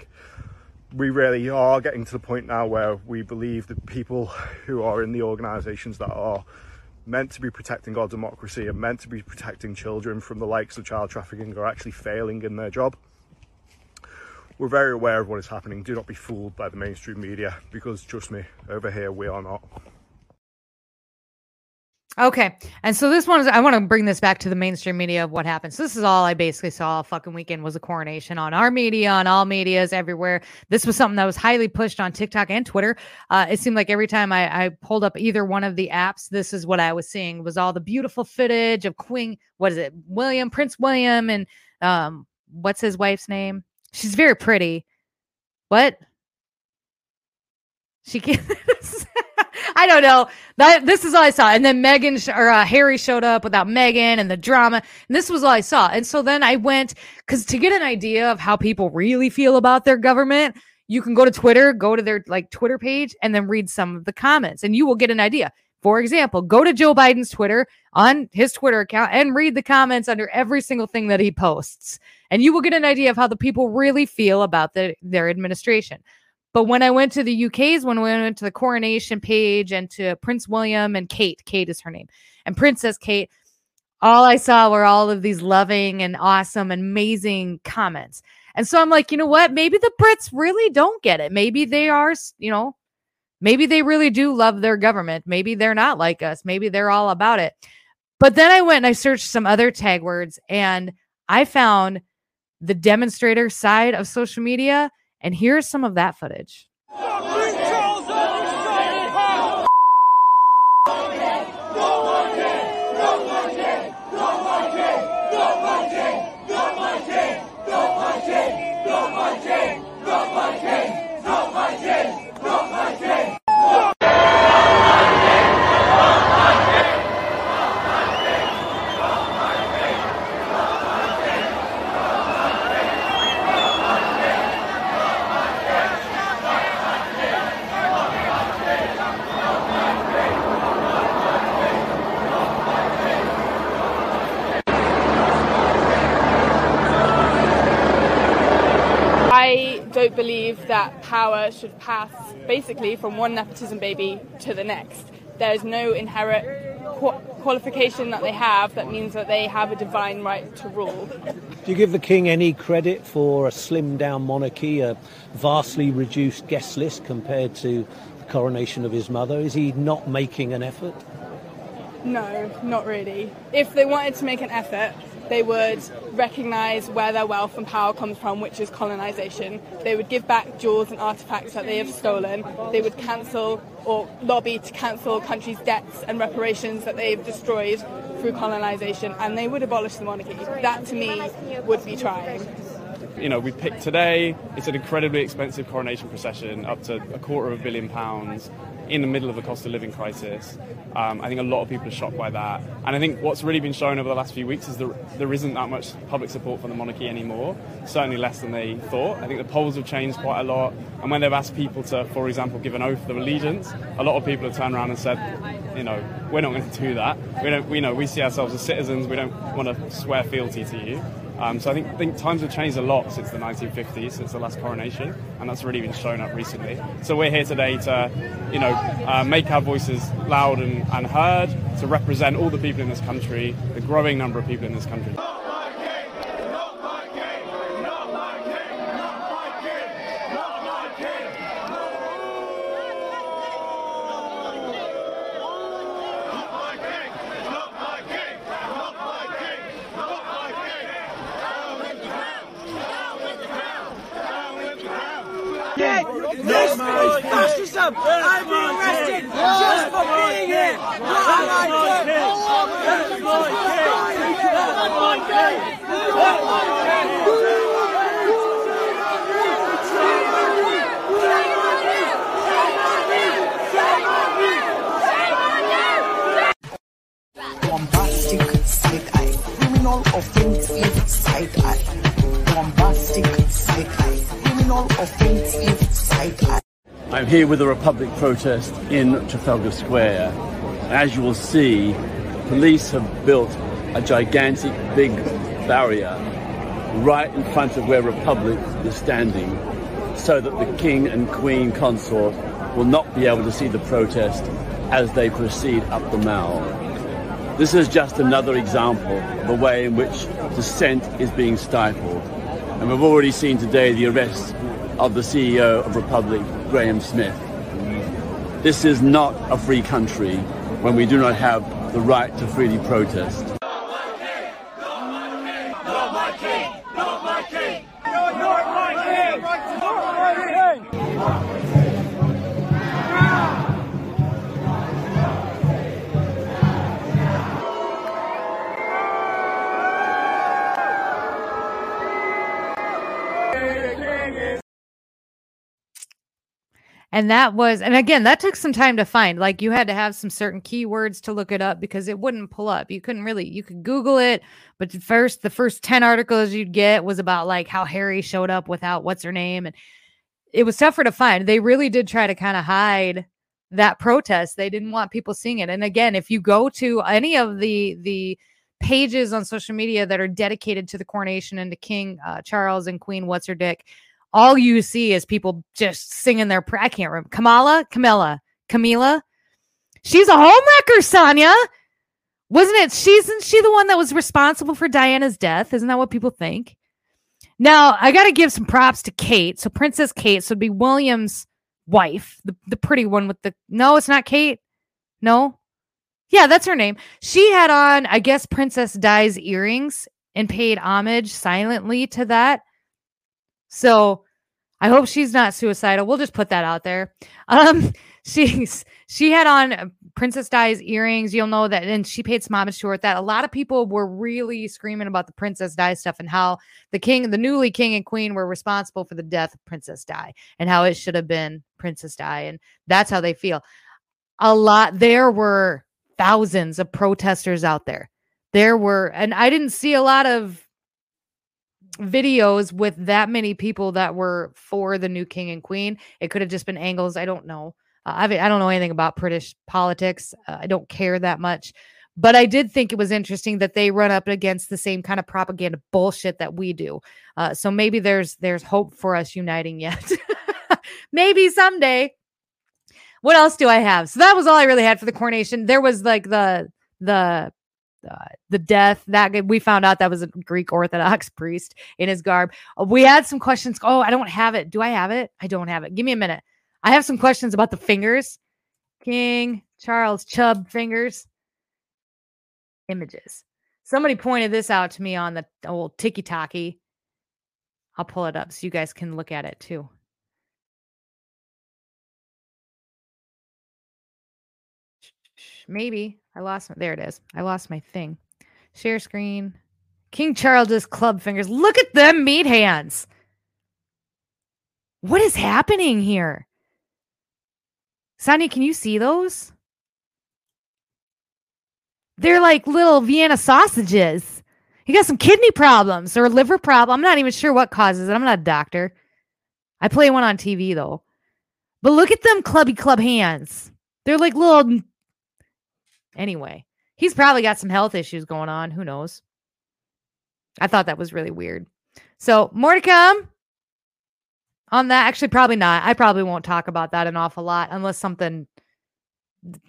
We really are getting to the point now where we believe that people who are in the organisations that are meant to be protecting our democracy and meant to be protecting children from the likes of child trafficking are actually failing in their job. We're very aware of what is happening. Do not be fooled by the mainstream media because trust me, over here we are not. Okay. And so this one is I want to bring this back to the mainstream media of what happened. So this is all I basically saw all fucking weekend was a coronation on our media, on all medias, everywhere. This was something that was highly pushed on TikTok and Twitter. Uh, it seemed like every time I, I pulled up either one of the apps, this is what I was seeing was all the beautiful footage of Queen, what is it, William, Prince William, and um, what's his wife's name? She's very pretty. What? She can't. *laughs* I don't know. That this is all I saw. And then Megan sh- or uh, Harry showed up without Megan and the drama. And this was all I saw. And so then I went because to get an idea of how people really feel about their government, you can go to Twitter, go to their like Twitter page, and then read some of the comments, and you will get an idea. For example, go to Joe Biden's Twitter on his Twitter account and read the comments under every single thing that he posts. And you will get an idea of how the people really feel about the, their administration. But when I went to the UK's, when we went to the coronation page and to Prince William and Kate, Kate is her name, and Princess Kate, all I saw were all of these loving and awesome, amazing comments. And so I'm like, you know what? Maybe the Brits really don't get it. Maybe they are, you know, maybe they really do love their government. Maybe they're not like us. Maybe they're all about it. But then I went and I searched some other tag words and I found the demonstrator side of social media. And here's some of that footage. Don't believe that power should pass basically from one nepotism baby to the next. There is no inherent qu- qualification that they have that means that they have a divine right to rule. Do you give the king any credit for a slimmed down monarchy, a vastly reduced guest list compared to the coronation of his mother? Is he not making an effort? No, not really. If they wanted to make an effort, they would recognise where their wealth and power comes from, which is colonisation. They would give back jewels and artefacts that they have stolen. They would cancel or lobby to cancel countries' debts and reparations that they've destroyed through colonisation, and they would abolish the monarchy. That, to me, would be trying. You know, we picked today. It's an incredibly expensive coronation procession, up to a quarter of a billion pounds, in the middle of a cost of living crisis. Um, I think a lot of people are shocked by that. And I think what's really been shown over the last few weeks is that there isn't that much public support for the monarchy anymore, certainly less than they thought. I think the polls have changed quite a lot. And when they've asked people to, for example, give an oath of allegiance, a lot of people have turned around and said, you know, we're not going to do that. We don't, we know, we see ourselves as citizens. We don't want to swear fealty to you. Um, so I think, think times have changed a lot since the 1950s, since the last coronation, and that's really been shown up recently. So we're here today to, you know, uh, make our voices loud and, and heard, to represent all the people in this country, the growing number of people in this country. Here with a Republic protest in Trafalgar Square. As you will see, police have built a gigantic big barrier right in front of where Republic is standing so that the King and Queen consort will not be able to see the protest as they proceed up the Mall. This is just another example of the way in which dissent is being stifled. And we've already seen today the arrest of the CEO of Republic, Graham Smith. This is not a free country when we do not have the right to freely protest. And that was, and again, that took some time to find. Like you had to have some certain keywords to look it up because it wouldn't pull up. You couldn't really, you could Google it, but first, the first 10 articles you'd get was about like how Harry showed up without what's her name. And it was tougher to find. They really did try to kind of hide that protest. They didn't want people seeing it. And again, if you go to any of the the pages on social media that are dedicated to the coronation and to King uh, Charles and Queen What's Her Dick, all you see is people just singing their. pra- I can't remember Kamala, Camilla, Camila. She's a homewrecker, Sonia. Wasn't it? She's isn't she the one that was responsible for Diana's death? Isn't that what people think? Now I got to give some props to Kate. So Princess Kate, so it'd be William's wife, the the pretty one with the. No, it's not Kate. No, yeah, that's her name. She had on, I guess, Princess Di's earrings and paid homage silently to that. So I hope she's not suicidal. We'll just put that out there. *laughs* Um, she's she had on Princess Di's earrings. You'll know that, and she paid some homage to her. That a lot of people were really screaming about the Princess Di stuff and how the king, the newly king and queen, were responsible for the death of Princess Di and how it should have been Princess Di, and that's how they feel. A lot. There were thousands of protesters out there. There were, and I didn't see a lot of videos with that many people that were for the new king and queen. It could have just been angles. I don't know. Uh, I mean, I don't know anything about British politics. Uh, I don't care that much. But I did think it was interesting that they run up against the same kind of propaganda bullshit that we do. Uh, so maybe there's there's hope for us uniting yet. *laughs* maybe someday. What else do I have? So that was all I really had for the coronation. There was like the the uh, the death that we found out that was a Greek Orthodox *laughs* priest in his garb. Uh, we had some questions. Oh, I don't have it. Do I have it? I don't have it. Give me a minute. I have some questions about the fingers. King Charles Chubb fingers images. Somebody pointed this out to me on the old Tiki Taki. I'll pull it up so you guys can look at it too. Maybe I lost my, there it is. I lost my thing. Share screen. King Charles's club fingers. Look at them meat hands. What is happening here? Sonia, can you see those? They're like little Vienna sausages. He got some kidney problems or liver problem. I'm not even sure what causes it. I'm not a doctor. I play one on TV though. But look at them clubby club hands. They're like little Anyway, he's probably got some health issues going on. Who knows? I thought that was really weird. So, more to come on that. Actually, probably not. I probably won't talk about that an awful lot unless something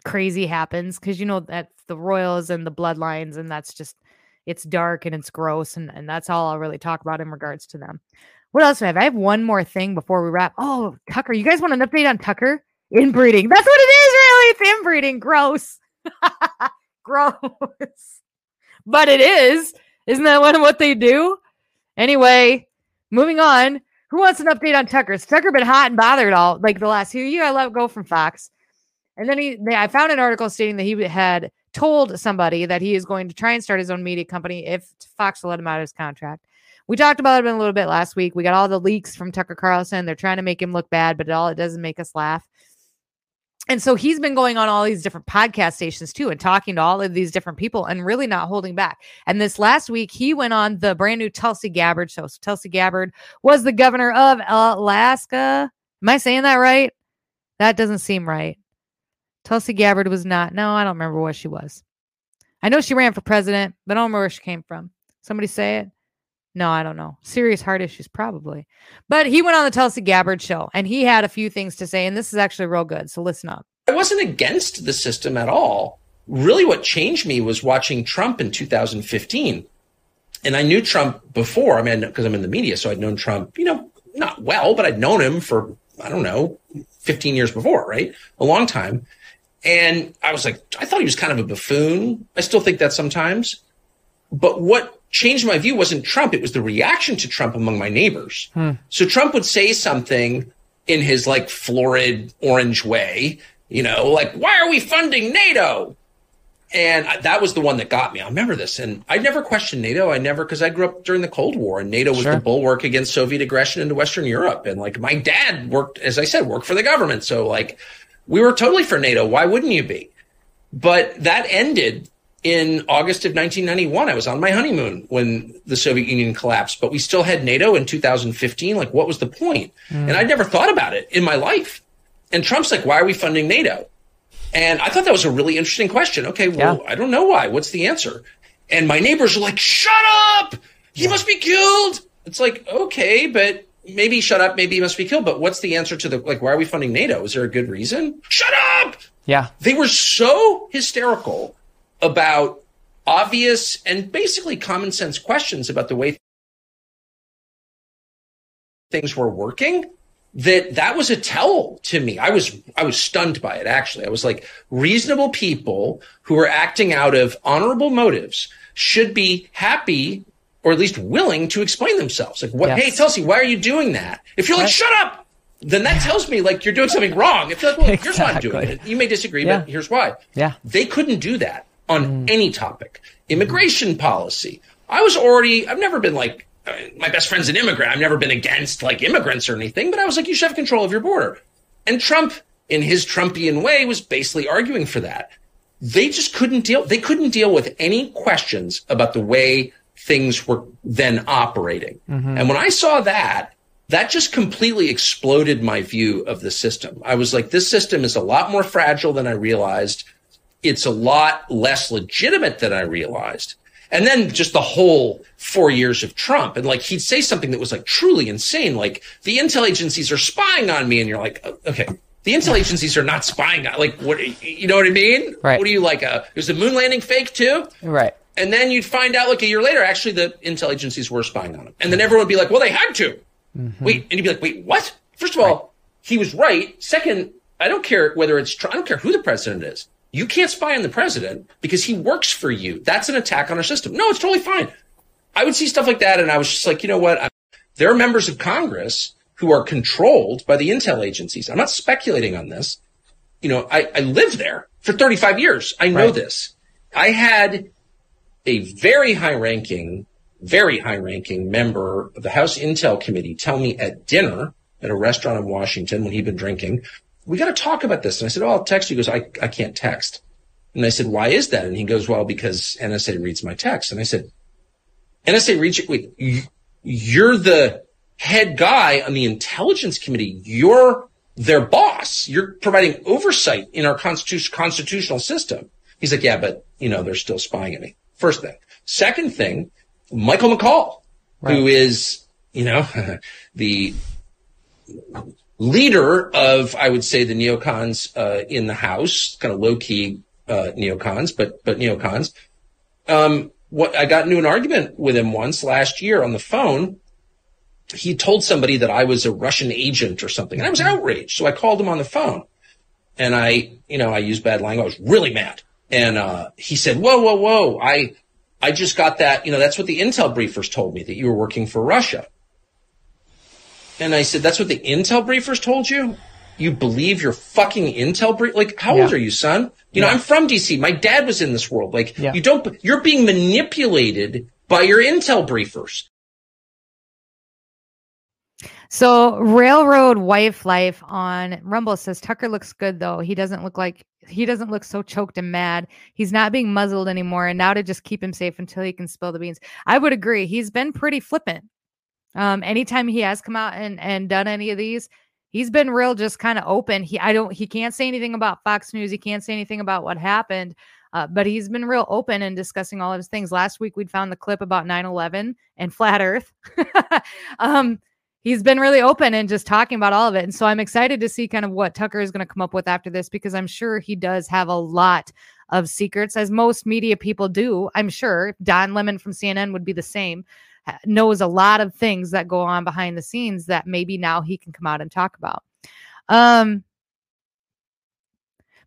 crazy happens because you know that's the royals and the bloodlines, and that's just it's dark and it's gross, and, and that's all I'll really talk about in regards to them. What else do I have? I have one more thing before we wrap. Oh, Tucker, you guys want an update on Tucker? Inbreeding. That's what it is, really. It's inbreeding. Gross. *laughs* Gross. But it is. Isn't that one of what they do? Anyway, moving on. Who wants an update on Tucker? Has Tucker been hot and bothered all like the last few years? I let go from Fox. And then he I found an article stating that he had told somebody that he is going to try and start his own media company if Fox will let him out of his contract. We talked about it a little bit last week. We got all the leaks from Tucker Carlson. They're trying to make him look bad, but it all it doesn't make us laugh. And so he's been going on all these different podcast stations too and talking to all of these different people and really not holding back. And this last week, he went on the brand new Tulsi Gabbard show. So Tulsi Gabbard was the governor of Alaska. Am I saying that right? That doesn't seem right. Tulsi Gabbard was not. No, I don't remember what she was. I know she ran for president, but I don't remember where she came from. Somebody say it. No, I don't know. Serious heart issues, probably. But he went on the Tulsi Gabbard show and he had a few things to say, and this is actually real good. So listen up. I wasn't against the system at all. Really, what changed me was watching Trump in 2015. And I knew Trump before. I mean, because I'm in the media, so I'd known Trump, you know, not well, but I'd known him for, I don't know, 15 years before, right? A long time. And I was like, I thought he was kind of a buffoon. I still think that sometimes. But what changed my view wasn't Trump, it was the reaction to Trump among my neighbors. Hmm. So Trump would say something in his like florid orange way, you know, like, why are we funding NATO? And that was the one that got me. I remember this. And I never questioned NATO. I never, because I grew up during the Cold War and NATO was Sure. the bulwark against Soviet aggression into Western Europe. And like my dad worked, as I said, worked for the government. So like we were totally for NATO. Why wouldn't you be? But that ended in August of 1991. I was on my honeymoon when the Soviet Union collapsed, but we still had NATO in 2015. Like, what was the point? Mm. And I'd never thought about it in my life. And Trump's like, why are we funding NATO? And I thought that was a really interesting question. Okay, well, I don't know why. What's the answer? And my neighbors are like, shut up! He must be killed! It's like, okay, but maybe shut up, maybe he must be killed. But what's the answer to the, like, why are we funding NATO? Is there a good reason? Shut up! Yeah. They were so hysterical about obvious and basically common sense questions about the way things were working that that was a tell to me. I was I was stunned by it actually. I was like reasonable people who are acting out of honorable motives should be happy or at least willing to explain themselves. Like what Yes. hey Chelsea, why are you doing that? If you're like shut up, then that tells me like you're doing something wrong. If you're like, well, here's why I'm doing it. You may disagree, Yeah. but here's why. Yeah. They couldn't do that on any topic. Immigration policy. I was already, I've never been like, uh, my best friend's an immigrant. I've never been against like immigrants or anything, but I was like, you should have control of your border. And Trump, in his Trumpian way, was basically arguing for that. They just couldn't deal, they couldn't deal with any questions about the way things were then operating. Mhm. And when I saw that, that just completely exploded my view of the system. I was like, this system is a lot more fragile than I realized. It's a lot less legitimate than I realized. And then just the whole four years of Trump. And like, he'd say something that was like truly insane. Like, the intel agencies are spying on me. And you're like, "Oh, okay, the intel agencies are not spying on, like, what, you know what I mean? Right. What are you like? Uh, is the moon landing fake too? Right. And then you'd find out like a year later, actually, the intel agencies were spying on him. And then everyone would be like, well, they had to. Wait, and you'd be like, wait, what? First of all, he was right. Second, I don't care whether it's, I don't care who the president is. You can't spy on the president because he works for you. That's an attack on our system. No, it's totally fine. I would see stuff like that, and I was just like, you know what? I'm, there are members of Congress who are controlled by the intel agencies. I'm not speculating on this. You know, I, I lived there for 35 years. I know Right. this. I had a very high ranking, very high ranking member of the House Intel Committee tell me at dinner at a restaurant in Washington when he'd been drinking, we got to talk about this. And I said, Oh, I'll text you. He goes, I, I can't text. And I said, why is that? And he goes, well, because NSA reads my text. And I said, NSA reads, wait, you- you're the head guy on the intelligence committee. You're their boss. You're providing oversight in our constitu- constitutional system. He's like, yeah, but you know, they're still spying at me. First thing. Second thing, Michael McCaul, who is, you know, *laughs* the leader of, I would say, the neocons uh, in the House, kind of low key uh, neocons, but but neocons. Um, what I got into an argument with him once last year on the phone. He told somebody that I was a Russian agent or something, and I was outraged. So I called him on the phone, and I, you know, I used bad language. I was really mad, and uh, he said, "Whoa, whoa, whoa! I, I just got that. You know, that's what the intel briefers told me that you were working for Russia." And I said, "That's what the intel briefers told you? You believe your fucking intel brief? Like, how old are you, son? You know, I'm from DC. My dad was in this world. Like, you don't. You're being manipulated by your intel briefers. So Railroad Wife Life on Rumble says Tucker looks good though. He doesn't look like he doesn't look so choked and mad. He's not being muzzled anymore. And now to just keep him safe until he can spill the beans. I would agree. He's been pretty flippant. Um, anytime he has come out and, and done any of these, he's been real just kind of open. He I don't he can't say anything about Fox News. He can't say anything about what happened. Uh, but he's been real open and discussing all of his things. Last week we'd found the clip about 9-11 and flat earth. *laughs* um he's been really open and just talking about all of it. And so I'm excited to see kind of what Tucker is going to come up with after this because I'm sure he does have a lot of secrets, as most media people do. I'm sure Don Lemon from CNN would be the same, knows a lot of things that go on behind the scenes that maybe now he can come out and talk about. Um,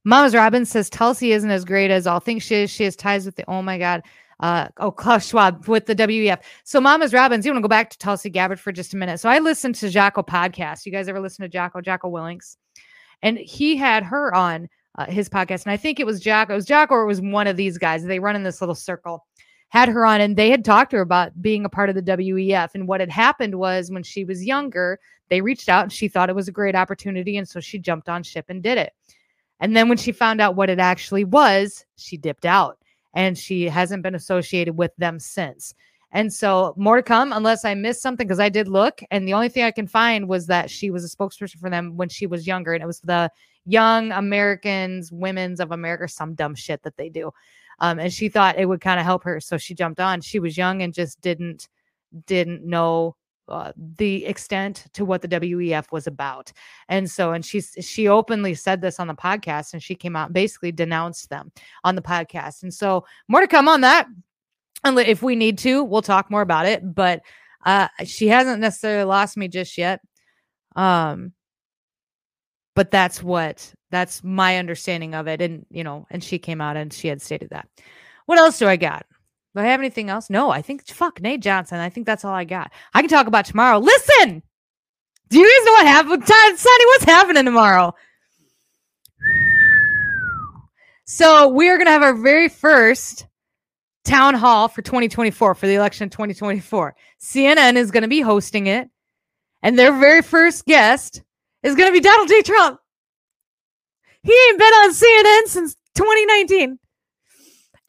Mama's Robin says Tulsi isn't as great as all think she is. She has ties with the oh my god. Uh, oh, Klaus Schwab with the WEF. So, Mama's Robbins, you want to go back to Tulsi Gabbard for just a minute. So, I listened to Jocko podcast. You guys ever listen to Jocko, Jocko Willink? And he had her on uh, his podcast. And I think it was Jocko, it was Jocko or it was one of these guys. They run in this little circle, had her on, and they had talked to her about being a part of the WEF. And what had happened was when she was younger, they reached out and she thought it was a great opportunity. And so she jumped on ship and did it. And then when she found out what it actually was, she dipped out and she hasn't been associated with them since. And so more to come unless I missed something because I did look and the only thing I can find was that she was a spokesperson for them when she was younger and it was the young Americans, women's of America, some dumb shit that they do. Um, and she thought it would kind of help her, so she jumped on. She was young and just didn't didn't know uh, the extent to what the WEF was about. And so, and she's she openly said this on the podcast, and she came out and basically denounced them on the podcast. And so, more to come on that. And if we need to, we'll talk more about it. But uh, she hasn't necessarily lost me just yet. Um, but that's what that's my understanding of it. And you know, and she came out and she had stated that. What else do I got? Do I have anything else? No, I think fuck Nate Johnson. I think that's all I got. I can talk about tomorrow. Listen, do you guys know what happened? Sonny, what's happening tomorrow? So we are gonna have our very first town hall for 2024 for the election of 2024. CNN is gonna be hosting it, and their very first guest is gonna be Donald J. Trump. He ain't been on CNN since 2019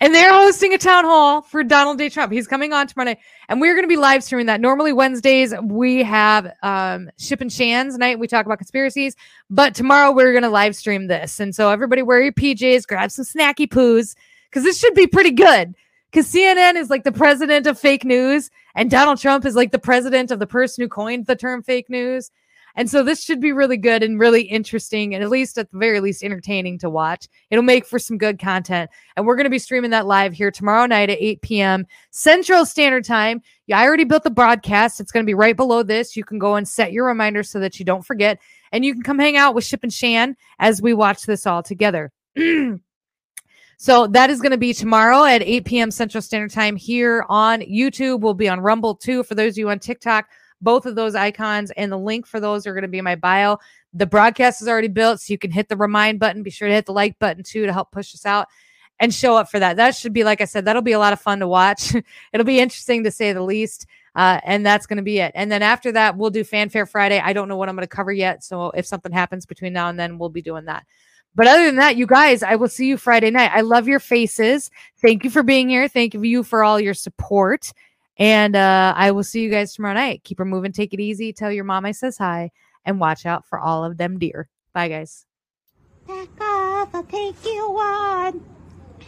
and they're hosting a town hall for Donald J. Trump. He's coming on tomorrow night, and we're going to be live streaming that. Normally Wednesdays we have um, Ship and Shan's night. We talk about conspiracies, but tomorrow we're going to live stream this, and so everybody wear your PJs, grab some snacky poos because this should be pretty good. Because CNN is like the president of fake news, and Donald Trump is like the president of the person who coined the term fake news. And so this should be really good and really interesting, and at least at the very least entertaining to watch. It'll make for some good content. And we're going to be streaming that live here tomorrow night at 8 p.m. Central Standard Time. Yeah, I already built the broadcast. It's going to be right below this. You can go and set your reminder so that you don't forget. And you can come hang out with Ship and Shan as we watch this all together. *clears throat* So that is going to be tomorrow at 8 p.m. Central Standard Time here on YouTube. We'll be on Rumble too. For those of you on TikTok, both of those icons and the link for those are going to be in my bio. The broadcast is already built, so you can hit the remind button. Be sure to hit the like button too to help push us out and show up for that. That should be, like I said, that'll be a lot of fun to watch. *laughs* It'll be interesting to say the least. Uh, and that's going to be it. And then after that, we'll do Fanfare Friday. I don't know what I'm going to cover yet. So if something happens between now and then, we'll be doing that. But other than that, you guys, I will see you Friday night. I love your faces. Thank you for being here. Thank you for all your support. And uh, I will see you guys tomorrow night. Keep her moving. Take it easy. Tell your mom I says hi and watch out for all of them deer. Bye, guys. Back off, I'll take you on.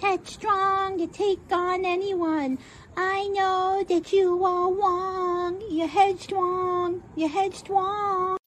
Headstrong to take on anyone. I know that you are wrong. You're headstrong. You're headstrong.